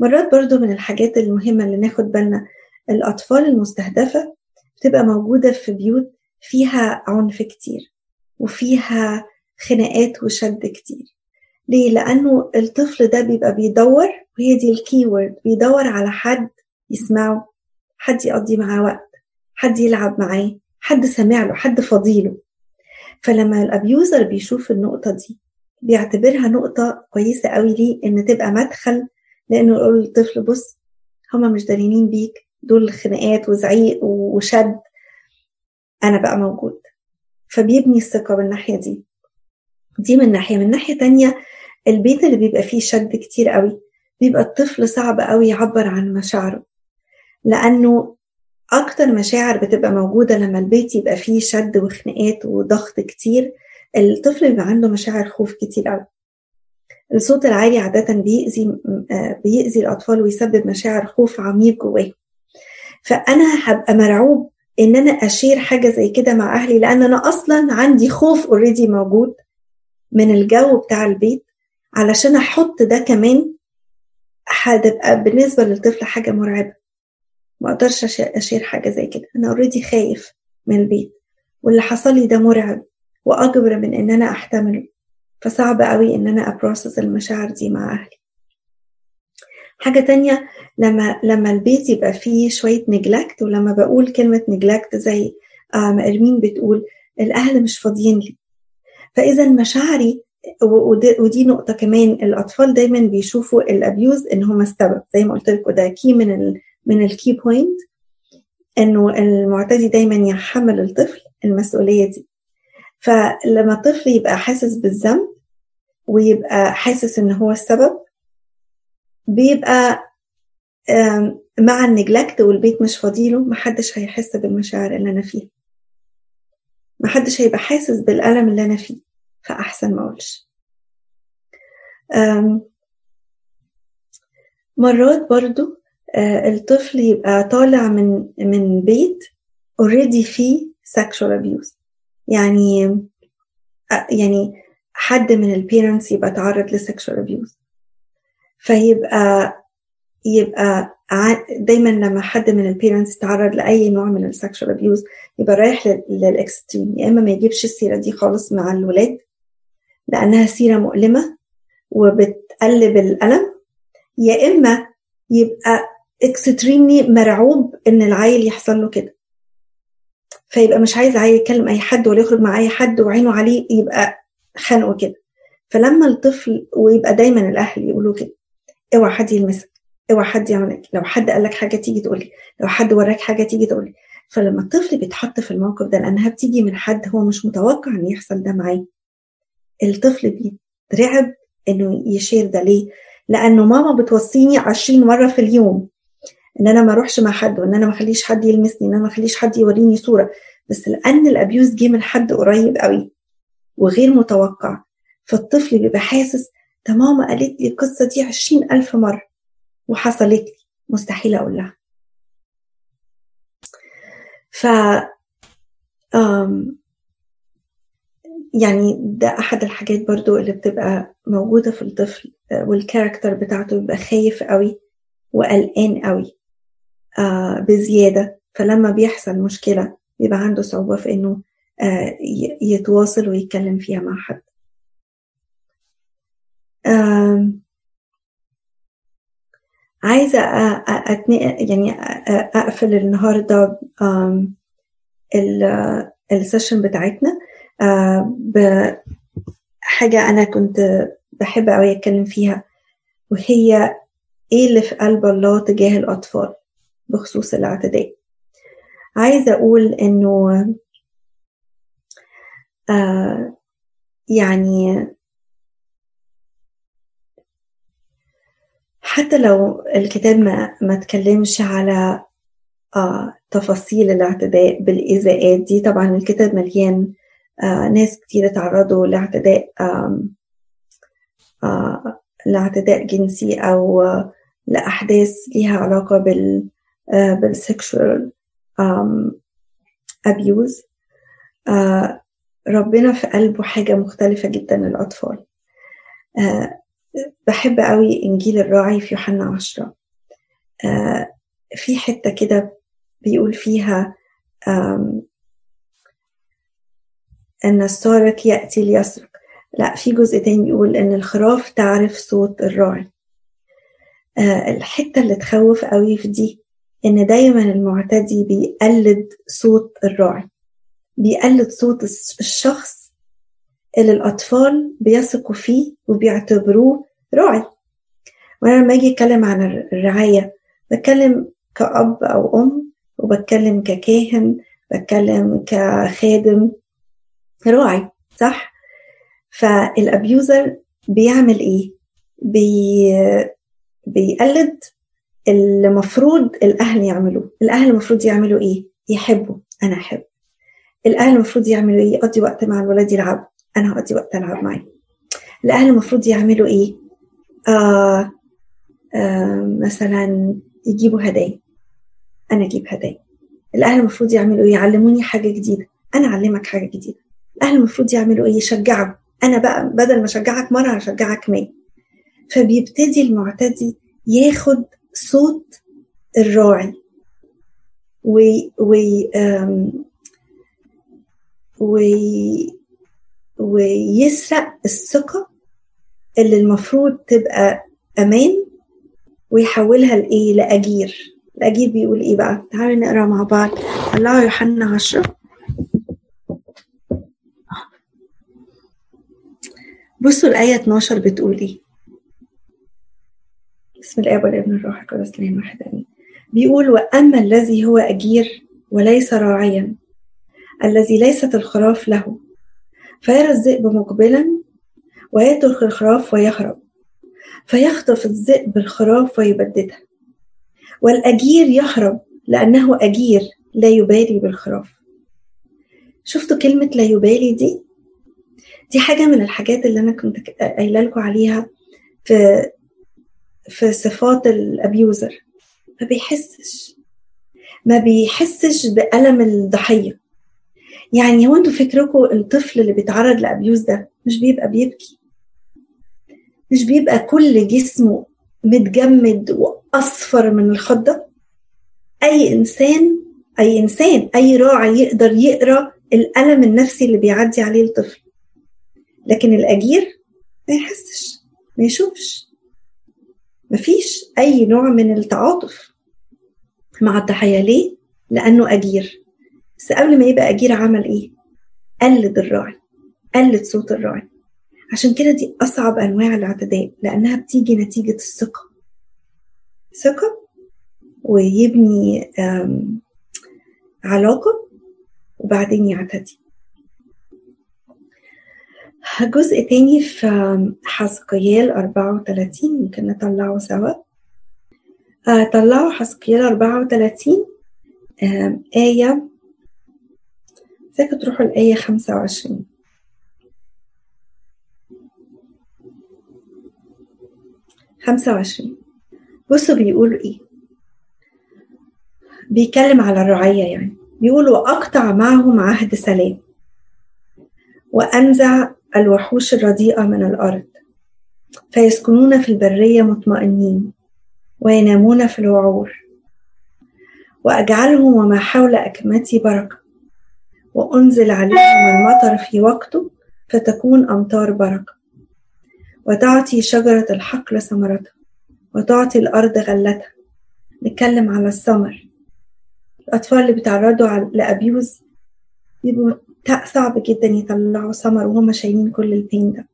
مرات برضو من الحاجات المهمة اللي ناخد بالنا الأطفال المستهدفة بتبقى موجودة في بيوت فيها عنف كتير وفيها خناقات وشد كتير. ليه؟ لأنه الطفل ده بيبقى بيدور وهي دي الكيورد بيدور على حد يسمعه حد يقضي معاه وقت حد يلعب معاه حد سامع له حد فضيله فلما الأبيوزر بيشوف النقطة دي بيعتبرها نقطة كويسة قوي ليه؟ إن تبقى مدخل لأنه يقول للطفل بص هما مش دارينين بيك دول خناقات وزعيق وشد أنا بقى موجود. فبيبني الثقة بالناحية دي. دي من ناحية. من ناحية تانية البيت اللي بيبقى فيه شد كتير قوي بيبقى الطفل صعب قوي يعبر عن مشاعره. لأنه أكتر مشاعر بتبقى موجودة لما البيت يبقى فيه شد وخناقات وضغط كتير الطفل بيبقى عنده مشاعر خوف كتير قوي. الصوت العالي عادة بيأذي بيأذي الأطفال ويسبب مشاعر خوف عميق جواه فأنا هبقى مرعوب إن أنا أشير حاجة زي كده مع أهلي لأن أنا أصلا عندي خوف اوريدي موجود من الجو بتاع البيت علشان أحط ده كمان هتبقى بالنسبة للطفل حاجة مرعبة. ما أقدرش أ share حاجة زي كده. أنا already خايف من البيت واللي حصل لي ده مرعب. وأكبر من إن أنا أحتمله فصعب قوي إن أنا أ process المشاعر دي مع أهلي. حاجة تانية لما لما البيت يبقى فيه شوية neglect ولما بقول كلمة neglect زي ما إرمين بتقول الأهل مش فاضيين لي. فإذا مشاعري ودي نقطة كمان الأطفال دايما بيشوفوا ال abuse إن هما السبب. زي ما قلت لكم ده key من ال من ال key point إنه المعتدي دايما يحمل الطفل المسؤولية دي. فلما الطفل يبقى حاسس بالذنب ويبقى حاسس إن هو السبب بيبقى مع ال neglect والبيت مش فاضيله محدش هيحس بالمشاعر اللي أنا فيها. محدش هيبقى حاسس بالألم اللي أنا فيه فأحسن ما أقولش. مرات برضو الطفل يبقى طالع من من بيت already فيه sexual abuse. يعني يعني حد من ال parents يبقى تعرض ل sexual abuse فيبقى يبقى دايما لما حد من ال parents يتعرض لأي نوع من ال sexual abuse يبقى رايح لل extreme يا إما ما يجيبش السيرة دي خالص مع الولاد لأنها سيرة مؤلمة وبتقلب الألم يا إما يبقى extremely مرعوب إن العيل يحصل له كده. فيبقى مش عايز يكلم أي حد ولا يخرج مع أي حد وعينه عليه يبقى خانقه كده. فلما الطفل ويبقى دايما الأهل يقولوا كده اوعى حد يلمسك اوعى حد يعملك. لو حد قال لك حاجة تيجي تقولي لو حد وراك حاجة تيجي تقولي. فلما الطفل بيتحط في الموقف ده لأنها بتيجي من حد هو مش متوقع إن يحصل ده معاه الطفل بيترعب إنه يشير ده ليه؟ لأنه ماما بتوصيني 20 مرة في اليوم. إن أنا ما أروحش مع حد وإن أنا ما أخليش حد يلمسني إن أنا ما أخليش حد يوريني صورة. بس لأن الابيوز جه من حد قريب قوي وغير متوقع فالطفل بيبقى حاسس ده ماما قالت لي القصة دي عشرين ألف مرة. وحصلت لي. مستحيل أقول لها. ف أم يعني ده أحد الحاجات برضو اللي بتبقى موجودة في الطفل والكاركتر بتاعته بيبقى خايف قوي وقلقان قوي. آه بزيادة. فلما بيحصل مشكلة بيبقى عنده صعوبة في إنه آه يتواصل ويتكلم فيها مع حد. آه عايزة يعني أقفل النهاردة السيشن بتاعتنا. بحاجة أنا كنت بحب أوي أتكلم فيها وهي إيه اللي في قلب الله تجاه الأطفال؟ بخصوص الاعتداء. عايزة أقول إنه آه يعني حتى لو الكتاب ما ما تكلمش على آه تفاصيل الاعتداء بالإيذاءات دي طبعا الكتاب مليان آه ناس كتير تعرضوا لاعتداء آه آه لاعتداء جنسي أو آه لأحداث ليها علاقة بال بالسكشوال أبيوز آه ربنا في قلبه حاجة مختلفة جدا للأطفال. آه بحب قوي إنجيل الراعي في يوحنا عشرة. آه في حتة كده بيقول فيها أن السارق يأتي ليسرق. لا في جزء تاني بيقول أن الخراف تعرف صوت الراعي. آه الحتة اللي تخوف قوي في دي إن دايما المعتدي بيقلد صوت الراعي بيقلد صوت الشخص اللي الأطفال بيثقوا فيه وبيعتبروه راعي. وأنا لما أجي أتكلم عن الرعاية بتكلم كأب أو أم وبتكلم ككاهن بتكلم كخادم راعي صح؟ فالأبيوزر بيعمل إيه؟ بي بيقلد المفروض الأهل يعملوه. الأهل المفروض يعملوا إيه؟ يحبوا. أنا أحب. الأهل المفروض يعملوا إيه؟ يقضي وقت مع الولاد يلعبوا. أنا هقضي وقت ألعب معاه الأهل المفروض يعملوا إيه؟ آه آه مثلا يجيبوا هدايا. أنا أجيب هدايا. الأهل المفروض يعملوا إيه؟ يعلموني حاجة جديدة. أنا أعلمك حاجة جديدة. الأهل المفروض يعملوا إيه؟ يشجعوا أنا بقى بدل ما أشجعك مرة هشجعك 100 فبيبتدي المعتدي ياخد صوت الراعي وي وي وي ويسرق الثقة اللي المفروض تبقى أمان ويحولها لإيه؟ لأجير الأجير بيقول إيه بقى؟ تعالوا نقرأ مع بعض طلعوا يوحنا عشرة بصوا الآية 12 بتقول إيه؟ بسم الآب والابن الروح القدس الإله واحد آمين. بيقول وأما الذي هو أجير وليس راعيا الذي ليست الخراف له فيرى الذئب مقبلا ويترك الخراف ويهرب فيخطف الذئب الخراف ويبددها والأجير يهرب لأنه أجير لا يبالي بالخراف شفتوا كلمة لا يبالي دي دي حاجة من الحاجات اللي أنا كنت قايلة لكم عليها في في صفات الأبيوزر. ما بيحسش. ما بيحسش بألم الضحية. يعني هو أنتوا فكركم الطفل اللي بيتعرض لأبيوز ده مش بيبقى بيبكي. مش بيبقى كل جسمه متجمد وأصفر من الخضة. أي إنسان أي إنسان أي راعي يقدر يقرأ الألم النفسي اللي بيعدي عليه الطفل. لكن الأجير ما يحسش ما يشوفش. مفيش أي نوع من التعاطف مع الضحية ليه؟ لأنه أجير. بس قبل ما يبقى أجير عمل إيه؟ قلد الراعي قلد صوت الراعي. عشان كده دي أصعب أنواع الاعتداء لأنها بتيجي نتيجة الثقة. ثقة ويبني علاقة وبعدين يعتدي. جزء تاني في حسقيال 34 ممكن نطلعه سوا. طلعوا حسقيال 34 آية. ازيكم تروحوا الآية 25 25 بصوا بيقولوا إيه. بيتكلم على الرعية يعني. بيقول وأقطع معهم عهد سلام. وأنزع الوحوش الرديئة من الأرض. فيسكنون في البرية مطمئنين وينامون في الوعور. وأجعلهم وما حول أكمتي بركة وأنزل عليهم المطر في وقته فتكون أمطار بركة وتعطي شجرة الحقل ثمرتها وتعطي الأرض غلتها. نتكلم على الثمر. الأطفال اللي بيتعرضوا لأبيوز بيبقوا صعب جدا يطلعوا ثمر وهم شايلين كل البين ده.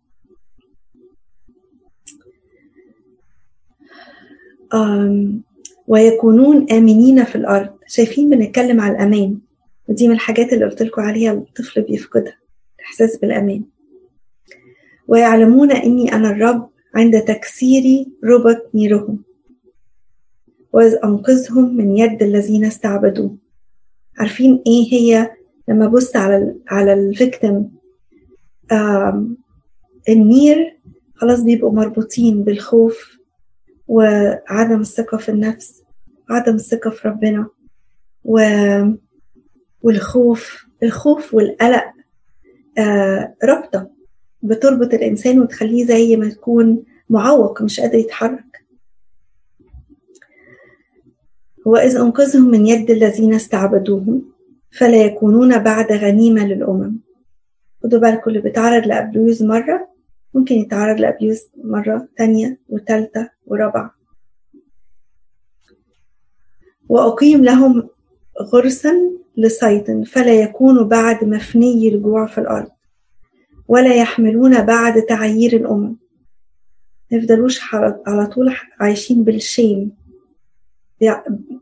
ويكونون آمنين في الأرض. شايفين بنتكلم على الأمان. ودي من الحاجات اللي قلت لكم عليها الطفل بيفقدها الإحساس بالأمان. ويعلمون إني أنا الرب عند تكسيري ربط نيرهم. وإذ أنقذهم من يد الذين استعبدوه. عارفين إيه هي لما بص على على ال victim النير خلاص بيبقوا مربوطين بالخوف وعدم الثقة في النفس عدم الثقة في ربنا و... والخوف الخوف والقلق آه رابطة بتربط الإنسان وتخليه زي ما يكون معوق مش قادر يتحرك. وإذ أنقذهم من يد الذين استعبدوهم. فلا يكونون بعد غنيمة للأمم. خدوا بالكم اللي بيتعرض لأبيوز مرة؟ ممكن يتعرض لأبيوز مرة تانية وتالتة ورابعة. وأقيم لهم غرسا لصيد فلا يكونوا بعد مفني الجوع في الأرض ولا يحملون بعد تعيير الأمم. يفضلوش على طول عايشين بالشيم.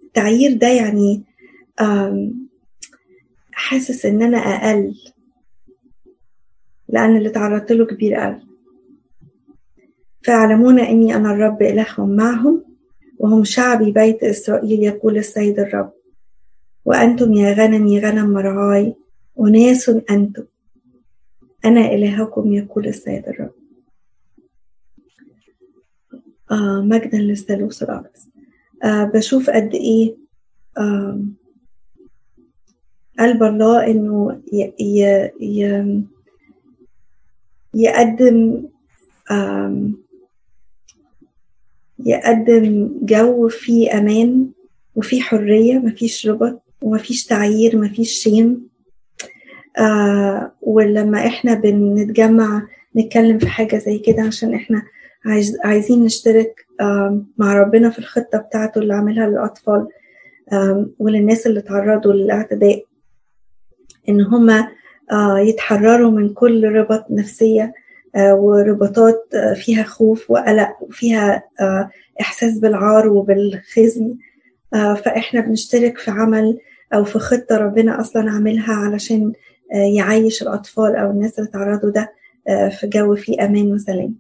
التعيير ده يعني حاسس إن أنا أقل. لأن اللي تعرضت له كبير قوي. فيعلمون إني أنا الرب الههم معهم وهم شعبي بيت إسرائيل يقول السيد الرب. وأنتم يا غنمي غنم مرعاي أناس أنتم. أنا إلهكم يقول السيد الرب. آه مجدا للثالوث الاقدس آه بشوف قد إيه آه قلب الله إنه ي ي ي يقدم يقدم جو فيه أمان وفيه حرية مفيش ربط ومفيش تعيير مفيش شيم. آه ولما إحنا بنتجمع نتكلم في حاجة زي كده عشان إحنا عايز عايزين نشترك آه مع ربنا في الخطة بتاعته اللي عاملها للأطفال آه وللناس اللي تعرضوا للاعتداء. إن هم يتحرروا من كل ربط نفسية وربطات فيها خوف وقلق وفيها إحساس بالعار وبالخزي. فإحنا بنشترك في عمل أو في خطة ربنا أصلا عاملها علشان يعيش الأطفال أو الناس اللي تعرضوا ده في جو فيه أمان وسلام.